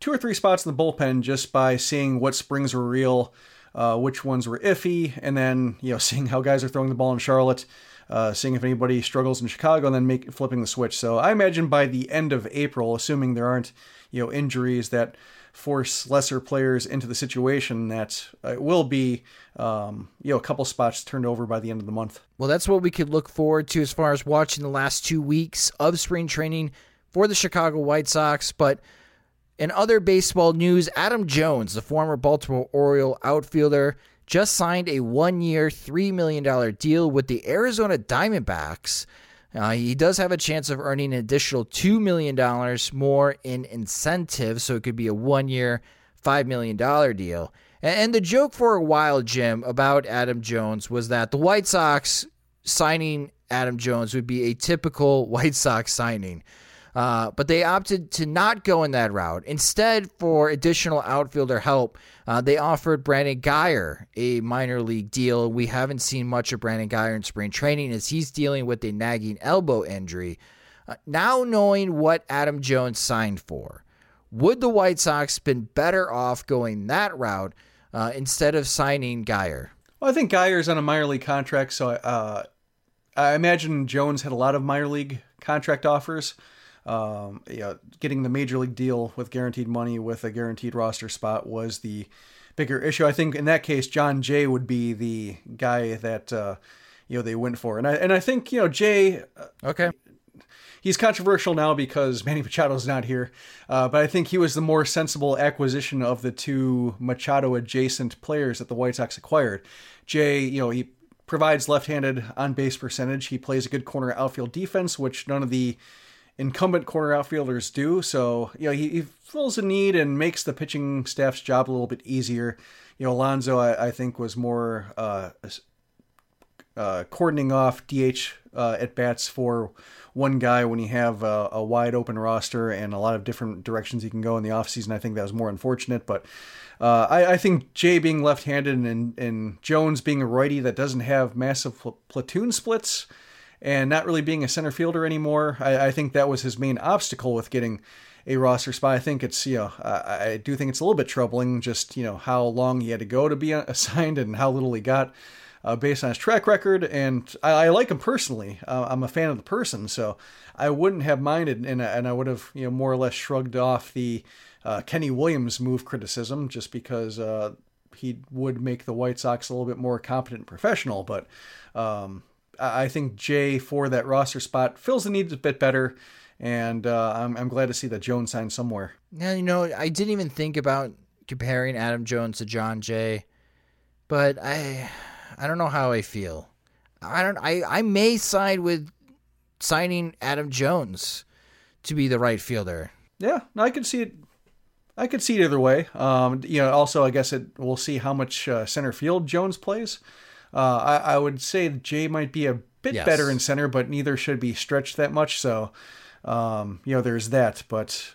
two or three spots in the bullpen just by seeing what springs were real, uh, which ones were iffy, and then you know seeing how guys are throwing the ball in Charlotte uh, seeing if anybody struggles in Chicago, and then make flipping the switch. So I imagine by the end of April, assuming there aren't you know injuries that force lesser players into the situation, that it will be um, you know a couple spots turned over by the end of the month. Well, that's what we could look forward to as far as watching the last two weeks of spring training for the Chicago White Sox, but. In other baseball news, Adam Jones, the former Baltimore Oriole outfielder, just signed a one year, $3 million deal with the Arizona Diamondbacks. Uh, he does have a chance of earning an additional $2 million more in incentives, so it could be a one year, $5 million deal. And, and the joke for a while, Jim, about Adam Jones was that the White Sox signing Adam Jones would be a typical White Sox signing. Uh, but they opted to not go in that route. Instead, for additional outfielder help, uh, they offered Brandon Guyer a minor league deal. We haven't seen much of Brandon Guyer in spring training as he's dealing with a nagging elbow injury. Uh, now knowing what Adam Jones signed for, would the White Sox been better off going that route uh, instead of signing Guyer? Well, I think Guyer's on a minor league contract, so uh, I imagine Jones had a lot of minor league contract offers um, yeah, getting the major league deal with guaranteed money with a guaranteed roster spot was the bigger issue. I think in that case, Jon Jay would be the guy that uh, you know they went for, and I and I think you know Jay. Uh, okay. He's controversial now because Manny Machado's not here, uh, but I think he was the more sensible acquisition of the two Machado adjacent players that the White Sox acquired. Jay, you know, he provides left-handed on base percentage. He plays a good corner outfield defense, which none of the incumbent corner outfielders do. So, you know, he, he, fills a need and makes the pitching staff's job a little bit easier. You know, Alonso, I, I think, was more uh, uh, cordoning off DH uh, at bats for one guy when you have a, a, wide open roster and a lot of different directions he can go in the offseason. I think that was more unfortunate, but. Uh, I, I, think Jay being left-handed and, and Jones being a righty that doesn't have massive pl- platoon splits, and not really being a center fielder anymore. I, I think that was his main obstacle with getting a roster spot. I think it's you know I, I, do think it's a little bit troubling just you know how long he had to go to be assigned and how little he got uh, based on his track record. And I, I like him personally. Uh, I'm a fan of the person, so I wouldn't have minded, and, and I would have you know more or less shrugged off the uh, Kenny Williams move criticism just because uh, he would make the White Sox a little bit more competent and professional, but. Um, I think Jay for that roster spot fills the needs a bit better, and uh, I'm, I'm glad to see that Jones signed somewhere. Yeah, you know, I didn't even think about comparing Adam Jones to Jon Jay, but I I don't know how I feel. I don't I, I may side with signing Adam Jones to be the right fielder. Yeah, I could see it. I could see it either way. Um, you know, also I guess it we'll see how much uh, center field Jones plays. Uh, I, I, would say Jay might be a bit yes. better in center, but neither should be stretched that much. So, um, you know, there's that. But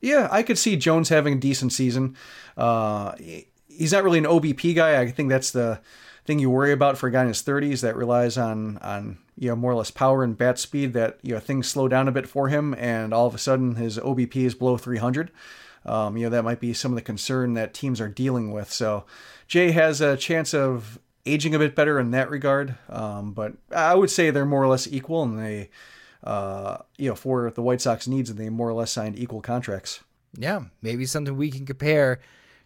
yeah, I could see Jones having a decent season. Uh, he's not really an OBP guy. I think that's the thing you worry about for a guy in his 30s that relies on on you know more or less power and bat speed. That you know things slow down a bit for him, and all of a sudden his OBP is below 300. Um, you know that might be some of the concern that teams are dealing with. So Jay has a chance of aging a bit better in that regard. Um, but I would say they're more or less equal, and they, uh, you know, for the White Sox needs, and they more or less signed equal contracts. Yeah, maybe something we can compare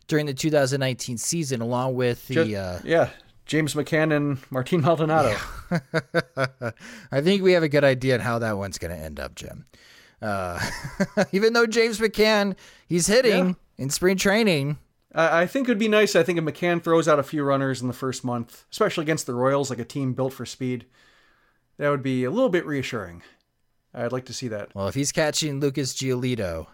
during the 2019 season, along with the Just, uh, yeah. James McCann and Martin Maldonado. Yeah. I think we have a good idea on how that one's going to end up, Jim. Uh, even though James McCann, he's hitting yeah. in spring training, I think it would be nice. I think if McCann throws out a few runners in the first month, especially against the Royals, like a team built for speed, that would be a little bit reassuring. I'd like to see that. Well, if he's catching Lucas Giolito,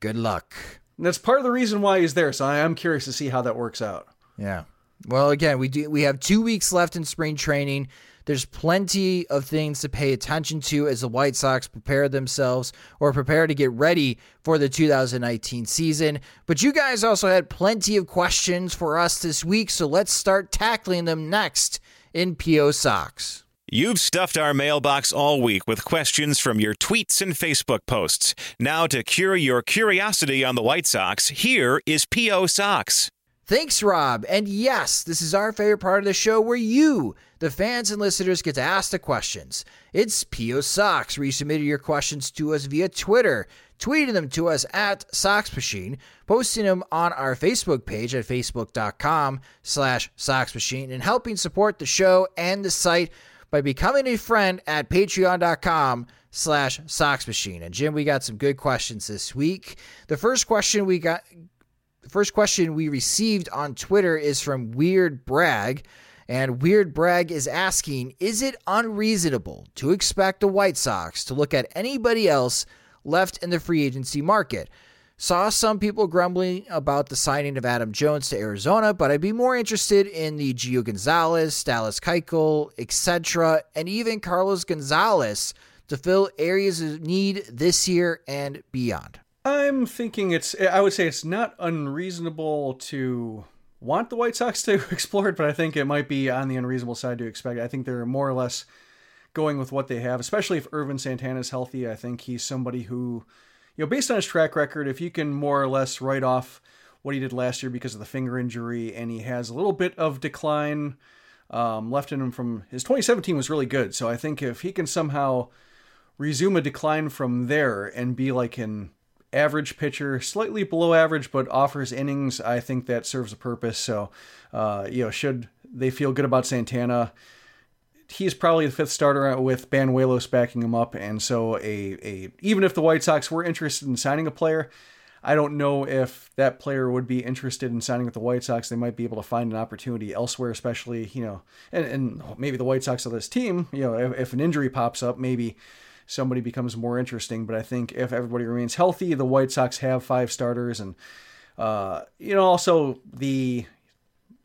good luck. And that's part of the reason why he's there. So I am curious to see how that works out. Yeah. Well, again, we do we have 2 weeks left in spring training. There's plenty of things to pay attention to as the White Sox prepare themselves or prepare to get ready for the 2019 season. But you guys also had plenty of questions for us this week, so let's start tackling them next in PO Sox. You've stuffed our mailbox all week with questions from your tweets and Facebook posts. Now, to cure your curiosity on the White Sox, here is P.O. Sox. Thanks, Rob. And yes, this is our favorite part of the show where you, the fans and listeners, get to ask the questions. It's P.O. Sox, where you submitted your questions to us via Twitter, tweeting them to us at Sox Machine, posting them on our Facebook page at facebook.com slash Sox Machine, and helping support the show and the site by becoming a friend at patreon.com slash Sox Machine. And Jim, we got some good questions this week. The first question we got the first question we received on Twitter is from Weird Bragg. And Weird Bragg is asking Is it unreasonable to expect the White Sox to look at anybody else left in the free agency market? Saw some people grumbling about the signing of Adam Jones to Arizona, but I'd be more interested in the Gio Gonzalez, Dallas Keuchel, etc., and even Carlos Gonzalez to fill areas of need this year and beyond. I'm thinking it's. I would say it's not unreasonable to want the White Sox to explore it, but I think it might be on the unreasonable side to expect. I think they're more or less going with what they have, especially if Ervin Santana is healthy. I think he's somebody who you know, based on his track record, if you can more or less write off what he did last year because of the finger injury, and he has a little bit of decline um, left in him from his 2017 was really good. So I think if he can somehow resume a decline from there and be like an average pitcher, slightly below average, but offers innings, I think that serves a purpose. So, uh, you know, should they feel good about Santana? he's probably the fifth starter with Banuelos backing him up, and so a a even if the White Sox were interested in signing a player, I don't know if that player would be interested in signing with the White Sox. They might be able to find an opportunity elsewhere, especially you know, and, and maybe the White Sox of this team, you know, if, if an injury pops up, maybe somebody becomes more interesting. But I think if everybody remains healthy, the White Sox have five starters, and uh, you know, also the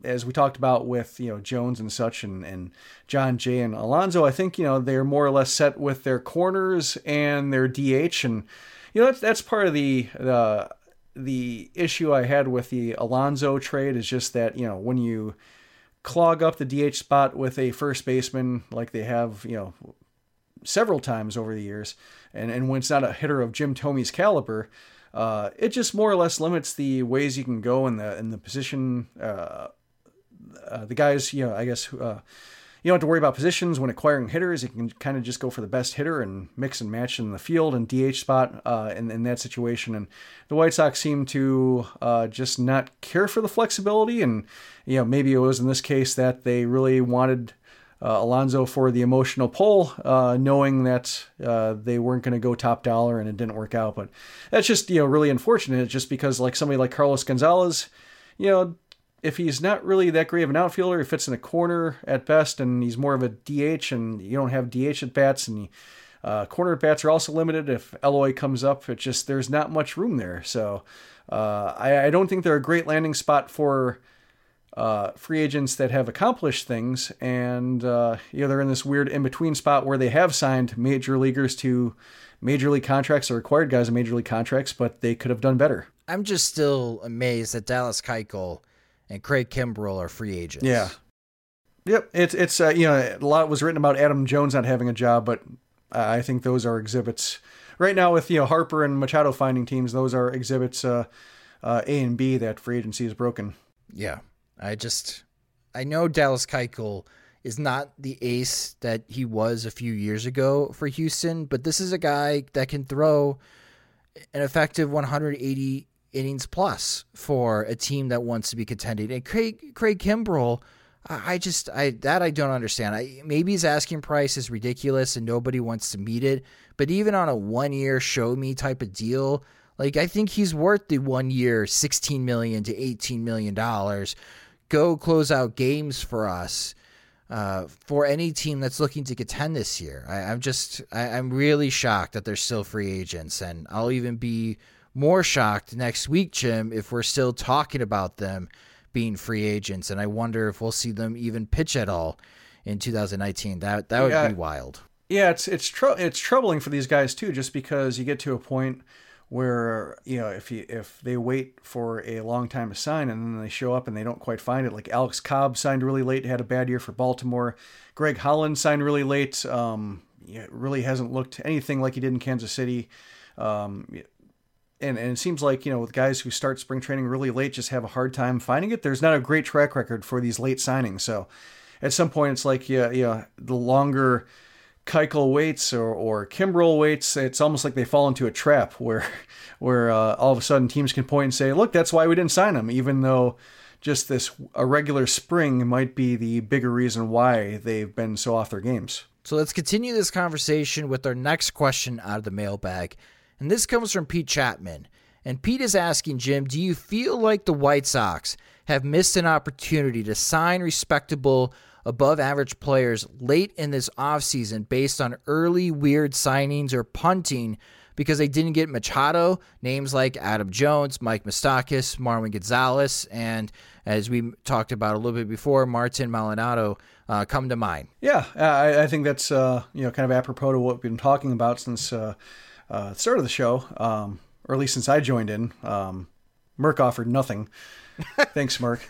as we talked about with you know Jones and such, and and Jon Jay and Alonso, I think you know they're more or less set with their corners and their DH, and you know that's that's part of the the the issue I had with the Alonso trade is just that you know when you clog up the DH spot with a first baseman like they have you know several times over the years, and and when it's not a hitter of Jim Thome's caliber. Uh, it just more or less limits the ways you can go in the in the position uh, uh, the guys, you know, I guess uh, you don't have to worry about positions when acquiring hitters. You can kind of just go for the best hitter and mix and match in the field and DH spot uh, in, in that situation. And the White Sox seem to uh, just not care for the flexibility. And, you know, maybe it was in this case that they really wanted uh, Alonso for the emotional pull, uh, knowing that uh, they weren't going to go top dollar and it didn't work out. But that's just, you know, really unfortunate just because like somebody like Carlos Gonzalez, you know, if he's not really that great of an outfielder, he fits in a corner at best, and he's more of a DH, and you don't have DH at bats, and uh, corner at bats are also limited. If Eloy comes up, it just there's not much room there. So uh, I, I, don't think they're a great landing spot for uh, free agents that have accomplished things, and uh, you know they're in this weird in between spot where they have signed major leaguers to major league contracts or acquired guys in major league contracts, but they could have done better. I'm just still amazed that Dallas Keuchel and Craig Kimbrel are free agents. Yeah. Yep. It's it's uh, you know a lot was written about Adam Jones not having a job, but I think those are exhibits right now with you know Harper and Machado finding teams. Those are exhibits uh, uh, A and B that free agency is broken. Yeah, I just I know Dallas Keuchel is not the ace that he was a few years ago for Houston, but this is a guy that can throw an effective 180 innings plus for a team that wants to be contending. And Craig Craig Kimbrel, I just I that I don't understand. I maybe his asking price is ridiculous and nobody wants to meet it. But even on a one year show me type of deal, like I think he's worth the one year sixteen million to eighteen million dollars. Go close out games for us. uh, for any team that's looking to contend this year. I, am just, I, am really shocked that they're still free agents, and I'll even be more shocked next week, Jim, if we're still talking about them being free agents, and I wonder if we'll see them even pitch at all in 2019. That that would yeah. be wild. Yeah, it's it's tr- it's troubling for these guys too, just because you get to a point where you know if you if they wait for a long time to sign and then they show up and they don't quite find it like alex cobb signed really late had a bad year for baltimore. Greg holland signed really late um, really hasn't looked anything like he did in kansas city. Um, and, and it seems like you know with guys who start spring training really late just have a hard time finding it. There's not a great track record for these late signings. So at some point it's like yeah yeah the longer Keuchel waits or, or Kimbrel waits, it's almost like they fall into a trap where where uh, all of a sudden teams can point and say, look, that's why we didn't sign him, even though just this a regular spring might be the bigger reason why they've been so off their games. So let's continue this conversation with our next question out of the mailbag. And this comes from Pete Chapman. And Pete is asking Jim, do you feel like the White Sox have missed an opportunity to sign respectable above average players late in this offseason based on early weird signings or punting because they didn't get Machado, names like Adam Jones, Mike Moustakas, Marwin Gonzalez, and as we talked about a little bit before, Martin Maldonado uh, come to mind. Yeah, I, I think that's uh, you know kind of apropos to what we've been talking about since uh, uh, the start of the show, um, or at least since I joined in. Um, Merck offered nothing. Thanks, Merck.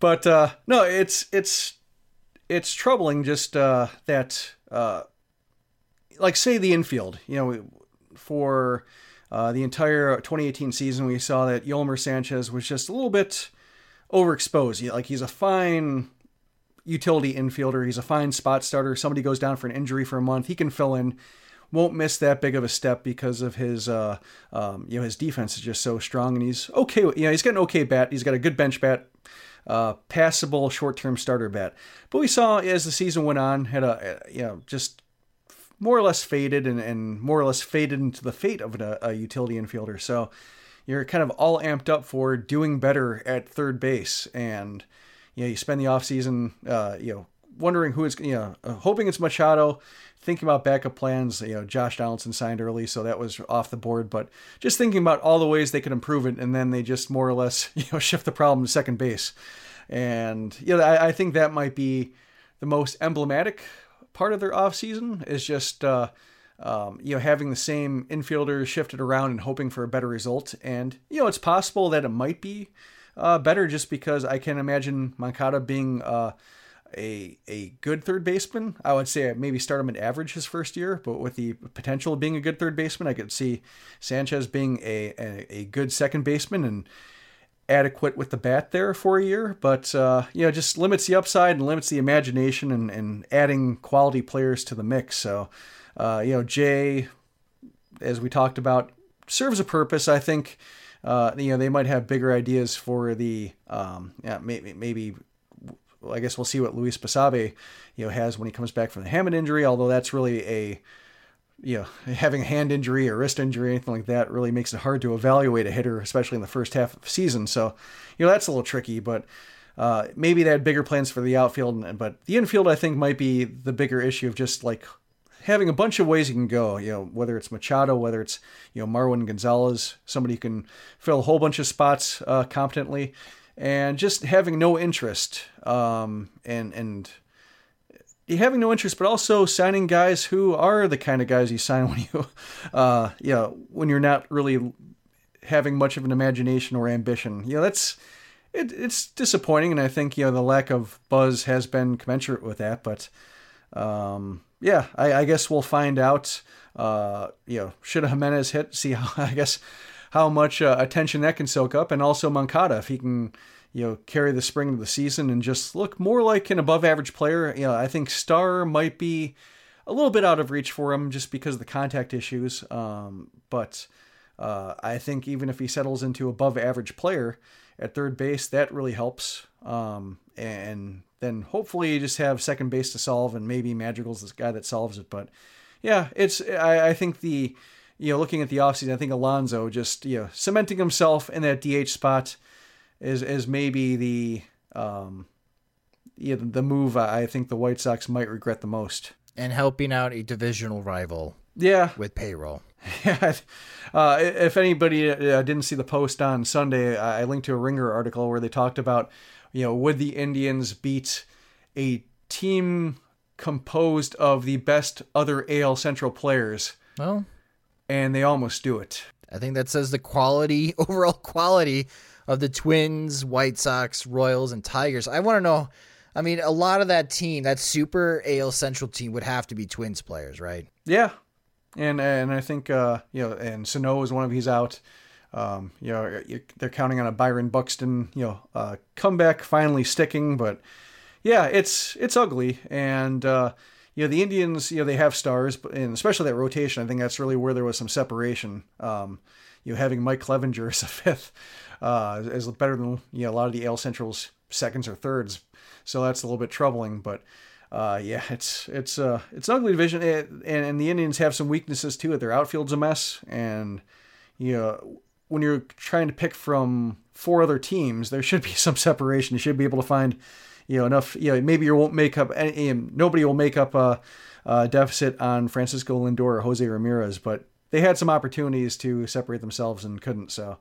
But uh, no, it's it's it's troubling just uh, that uh, like say the infield, you know, for uh, the entire 2018 season, we saw that Yolmer Sanchez was just a little bit overexposed. Like he's a fine utility infielder, he's a fine spot starter. Somebody goes down for an injury for a month, he can fill in. Won't miss that big of a step because of his, uh, um, you know, his defense is just so strong, and he's okay. You know, he's got an okay bat. He's got a good bench bat uh, passable short-term starter bet. But we saw as the season went on, had a you know just more or less faded and, and more or less faded into the fate of a, a utility infielder. So you're kind of all amped up for doing better at third base, and you know you spend the offseason, uh, you know wondering who is you know uh, hoping it's Machado, thinking about backup plans. You know Josh Donaldson signed early, so that was off the board. But just thinking about all the ways they could improve it, and then they just more or less you know shift the problem to second base. And yeah, I, I think that might be the most emblematic part of their offseason is just uh, um, you know having the same infielders shifted around and hoping for a better result. And you know it's possible that it might be uh, better just because I can imagine Moncada being uh, a a good third baseman. I would say maybe start him at average his first year, but with the potential of being a good third baseman, I could see Sanchez being a a, a good second baseman and adequate with the bat there for a year. But uh, you know, just limits the upside and limits the imagination and, and adding quality players to the mix. So uh, you know, Jay, as we talked about, serves a purpose. I think. Uh, you know, they might have bigger ideas for the um, yeah, maybe maybe I guess we'll see what Luis Basabe, you know, has when he comes back from the hamate injury. Although that's really a, you know, having a hand injury or wrist injury, anything like that, really makes it hard to evaluate a hitter, especially in the first half of the season. So, you know, that's a little tricky. But uh, maybe they had bigger plans for the outfield, but the infield I think might be the bigger issue of just like having a bunch of ways you can go. You know, whether it's Machado, whether it's you know Marwin Gonzalez, somebody who can fill a whole bunch of spots uh, competently and just having no interest um, and and having no interest, but also signing guys who are the kind of guys you sign when you, uh, yeah, when you're not really having much of an imagination or ambition. You know, that's it, it's disappointing, and I think you know the lack of buzz has been commensurate with that. But um, yeah, I, I, guess we'll find out. Uh, you know, should Jimenez hit? See how I guess how much uh, attention that can soak up, and also Moncada if he can, you know, carry the spring of the season and just look more like an above-average player. You know, I think Star might be a little bit out of reach for him just because of the contact issues. Um, but uh, I think even if he settles into above-average player at third base, that really helps. Um, and then hopefully you just have second base to solve, and maybe Madrigal's this guy that solves it. But yeah, it's I, I think the you know, looking at the offseason, I think Alonso just, you know, cementing himself in that DH spot is is maybe the um, you know, the move I think the White Sox might regret the most. And helping out a divisional rival. Yeah, with payroll. Yeah, uh, if anybody uh, didn't see the post on Sunday, I linked to a Ringer article where they talked about, you know, would the Indians beat a team composed of the best other AL Central players? Well, and they almost do it. I think that says the quality, overall quality of the Twins, White Sox, Royals, and Tigers. I want to know. I mean, a lot of that team, that super AL Central team, would have to be Twins players, right? Yeah, and and I think uh, you know, and Sano is one of he's out. Um, you know, they're counting on a Byron Buxton, you know, uh, comeback finally sticking, but yeah, it's it's ugly, and uh, you know the Indians, you know, they have stars, and especially that rotation. I think that's really where there was some separation. Um, you know, having Mike Clevinger as a fifth uh, is better than you know a lot of the AL Central's seconds or thirds, so that's a little bit troubling, but uh, yeah, it's it's uh, it's an ugly division, it, and, and the Indians have some weaknesses too. Their outfield's a mess, and you know when you're trying to pick from four other teams, there should be some separation. You should be able to find you know enough. You know maybe you won't make up. Any, nobody will make up a, a deficit on Francisco Lindor or Jose Ramirez, but they had some opportunities to separate themselves and couldn't. So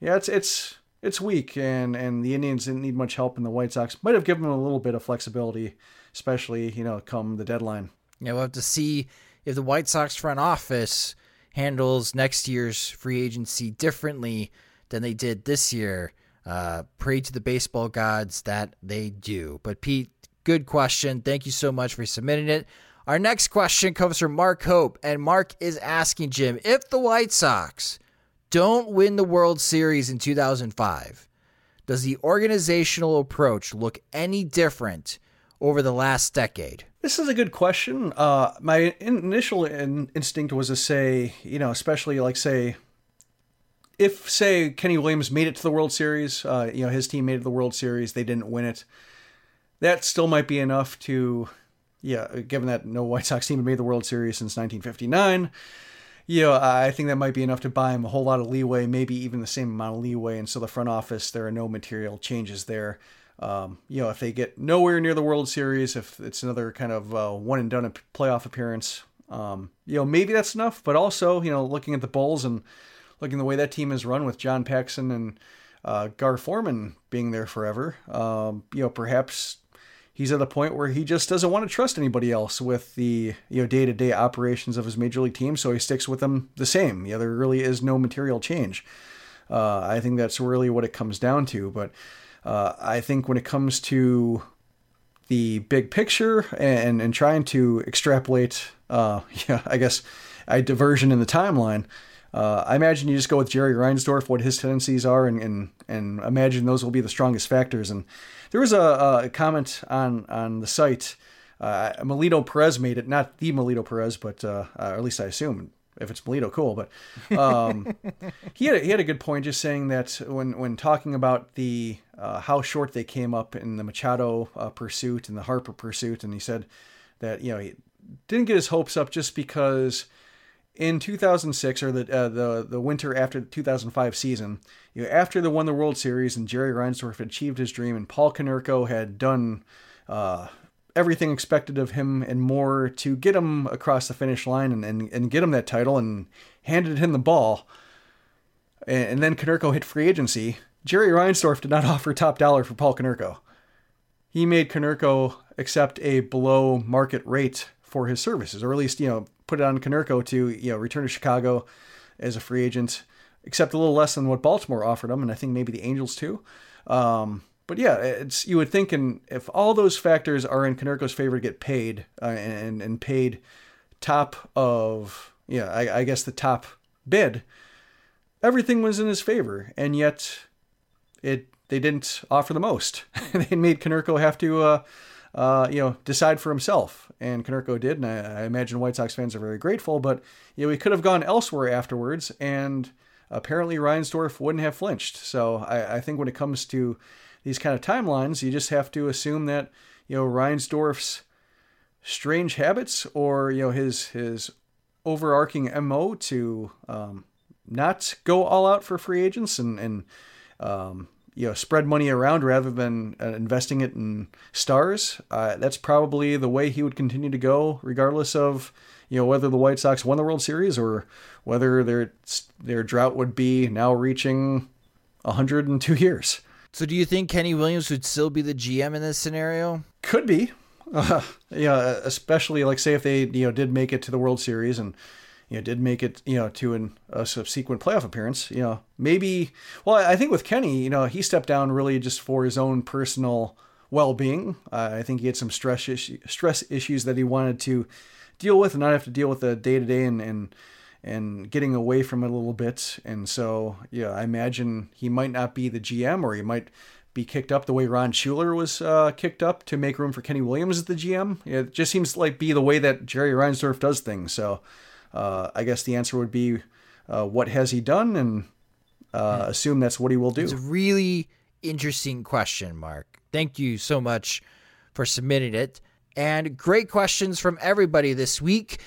yeah, it's it's it's weak, and and the Indians didn't need much help, and the White Sox might have given them a little bit of flexibility especially you know come the deadline. Yeah, we'll have to see if the White Sox front office handles next year's free agency differently than they did this year. Uh, pray to the baseball gods that they do. But Pete, good question. Thank you so much for submitting it. Our next question comes from Mark Hope, and Mark is asking Jim if the White Sox don't win the World Series in 2005, does the organizational approach look any different over the last decade? This is a good question. Uh, my initial in- instinct was to say, you know, especially like say, if say Kenny Williams made it to the World Series, uh, you know, his team made it to the World Series, they didn't win it. That still might be enough to, yeah, given that no White Sox team had made the World Series since 1959. You know, I think that might be enough to buy him a whole lot of leeway, maybe even the same amount of leeway. And so the front office, there are no material changes there. Um, you know, if they get nowhere near the World Series, if it's another kind of uh, one and done playoff appearance, um, you know, maybe that's enough. But also, you know, looking at the Bulls and looking the way that team is run with John Paxson and uh, Gar Forman being there forever, um, you know, perhaps he's at the point where he just doesn't want to trust anybody else with the you know day to day operations of his major league team, so he sticks with them the same. Yeah, there really is no material change. Uh, I think that's really what it comes down to, but. Uh, I think when it comes to the big picture and and trying to extrapolate, uh, yeah, I guess a diversion in the timeline. Uh, I imagine you just go with Jerry Reinsdorf, what his tendencies are, and, and and imagine those will be the strongest factors. And there was a, a comment on on the site. Uh, Melito Perez made it, not the Melito Perez, but uh, uh, at least I assume if it's Melito, cool. But um, he had a, he had a good point, just saying that when when talking about the uh, how short they came up in the Machado uh, pursuit and the Harper pursuit, and he said that you know he didn't get his hopes up just because in 2006 or the uh, the the winter after the 2005 season, you know, after they won the World Series and Jerry Reinsdorf achieved his dream and Paul Konerko had done uh, everything expected of him and more to get him across the finish line and, and, and get him that title and handed him the ball. And, and then Konerko hit free agency. Jerry Reinsdorf did not offer top dollar for Paul Konerko. He made Konerko accept a below market rate for his services, or at least, you know, put it on Konerko to, you know, return to Chicago as a free agent, except a little less than what Baltimore offered him, and I think maybe the Angels too. Um, but yeah, it's you would think, and if all those factors are in Konerko's favor to get paid uh, and and paid top of yeah, I, I guess the top bid, everything was in his favor, and yet it they didn't offer the most. they made Konerko have to uh, uh, you know decide for himself, and Konerko did, and I, I imagine White Sox fans are very grateful. But you know, he could have gone elsewhere afterwards, and apparently Reinsdorf wouldn't have flinched. So I, I think when it comes to these kind of timelines, you just have to assume that you know Reinsdorf's strange habits or you know his his overarching mo to um, not go all out for free agents and and um, you know spread money around rather than uh, investing it in stars. Uh, that's probably the way he would continue to go, regardless of you know whether the White Sox won the World Series or whether their their drought would be now reaching 102 years. So, do you think Kenny Williams would still be the GM in this scenario? Could be. Uh, yeah, especially like say if they you know did make it to the World Series and you know did make it you know to an, a subsequent playoff appearance. You know maybe. Well, I think with Kenny, you know he stepped down really just for his own personal well-being. Uh, I think he had some stress issue, stress issues that he wanted to deal with and not have to deal with the day to day and and and getting away from it a little bit. And so, yeah, I imagine he might not be the GM or he might be kicked up the way Ron Schueler was uh, kicked up to make room for Kenny Williams as the GM. It just seems like be the way that Jerry Reinsdorf does things. So uh, I guess the answer would be uh, what has he done and uh, hmm. assume that's what he will do. It's a really interesting question, Mark. Thank you so much for submitting it. And great questions from everybody this week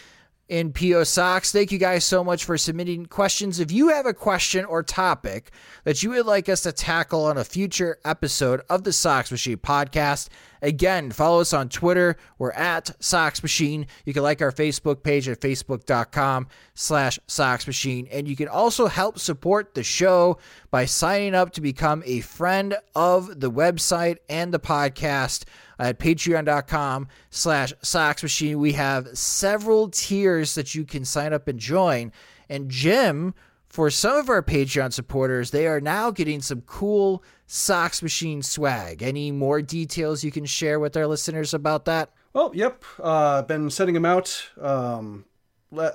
in P.O. Sox. Thank you guys so much for submitting questions. If you have a question or topic that you would like us to tackle on a future episode of the Sox Machine podcast, again, follow us on Twitter. We're at Sox Machine. You can like our Facebook page at facebook.com slash Sox Machine. And you can also help support the show by signing up to become a friend of the website and the podcast at patreon.com slash sox machine. We have several tiers that you can sign up and join. And jim for some of our patreon supporters they are now getting some cool sox machine swag. Any more details you can share with our listeners about that? Well yep. Uh been sending them out um let,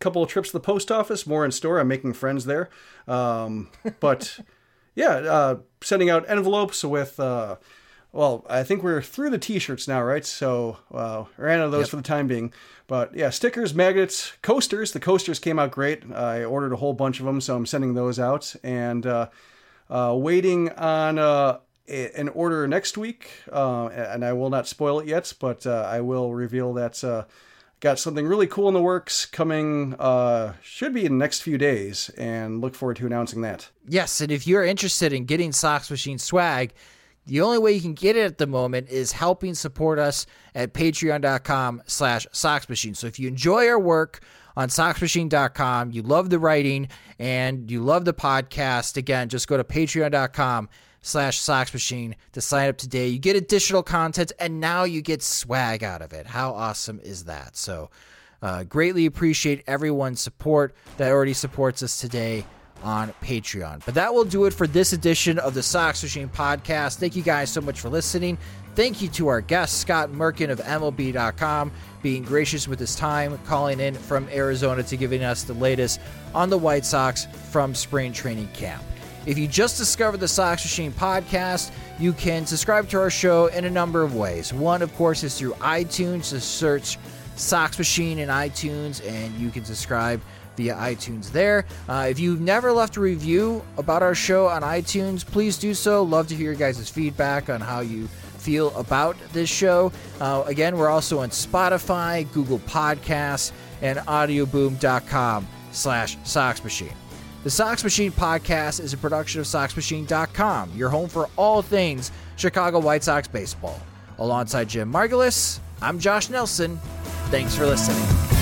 couple of trips to the post office more in store. I'm making friends there. Um but yeah uh sending out envelopes with uh well, I think we're through the t-shirts now, right? So uh, ran out of those yep. for the time being. But yeah, stickers, magnets, coasters. The coasters came out great. I ordered a whole bunch of them, so I'm sending those out. And uh, uh, waiting on uh, an order next week. Uh, and I will not spoil it yet, but uh, I will reveal that got something really cool in the works coming should be in the next few days and look forward to announcing that yes and if you're interested in getting Sox machine swag the only way you can get it at the moment is helping support us at patreon.com slash soxmachine. So if you enjoy our work on soxmachine.com, you love the writing and you love the podcast, again, just go to patreon.com slash soxmachine to sign up today. You get additional content and now you get swag out of it. How awesome is that? So uh, greatly appreciate everyone's support that already supports us today on Patreon. But that will do it for this edition of the Sox Machine podcast. Thank you guys so much for listening. Thank you to our guest, Scott Merkin of MLB.com, being gracious with his time, calling in from Arizona to giving us the latest on the White Sox from spring training camp. If you just discovered the Sox Machine podcast, you can subscribe to our show in a number of ways. One, of course, is through iTunes. To search Sox Machine in iTunes, and you can subscribe via iTunes there. Uh, if you've never left a review about our show on iTunes, please do so. Love to hear your guys' feedback on how you feel about this show. Uh, again, we're also on Spotify, Google Podcasts, and audioboom.com slash Sox Machine. The Sox Machine podcast is a production of SoxMachine.com, your home for all things Chicago White Sox baseball. Alongside Jim Margalus, I'm Josh Nelson. Thanks for listening.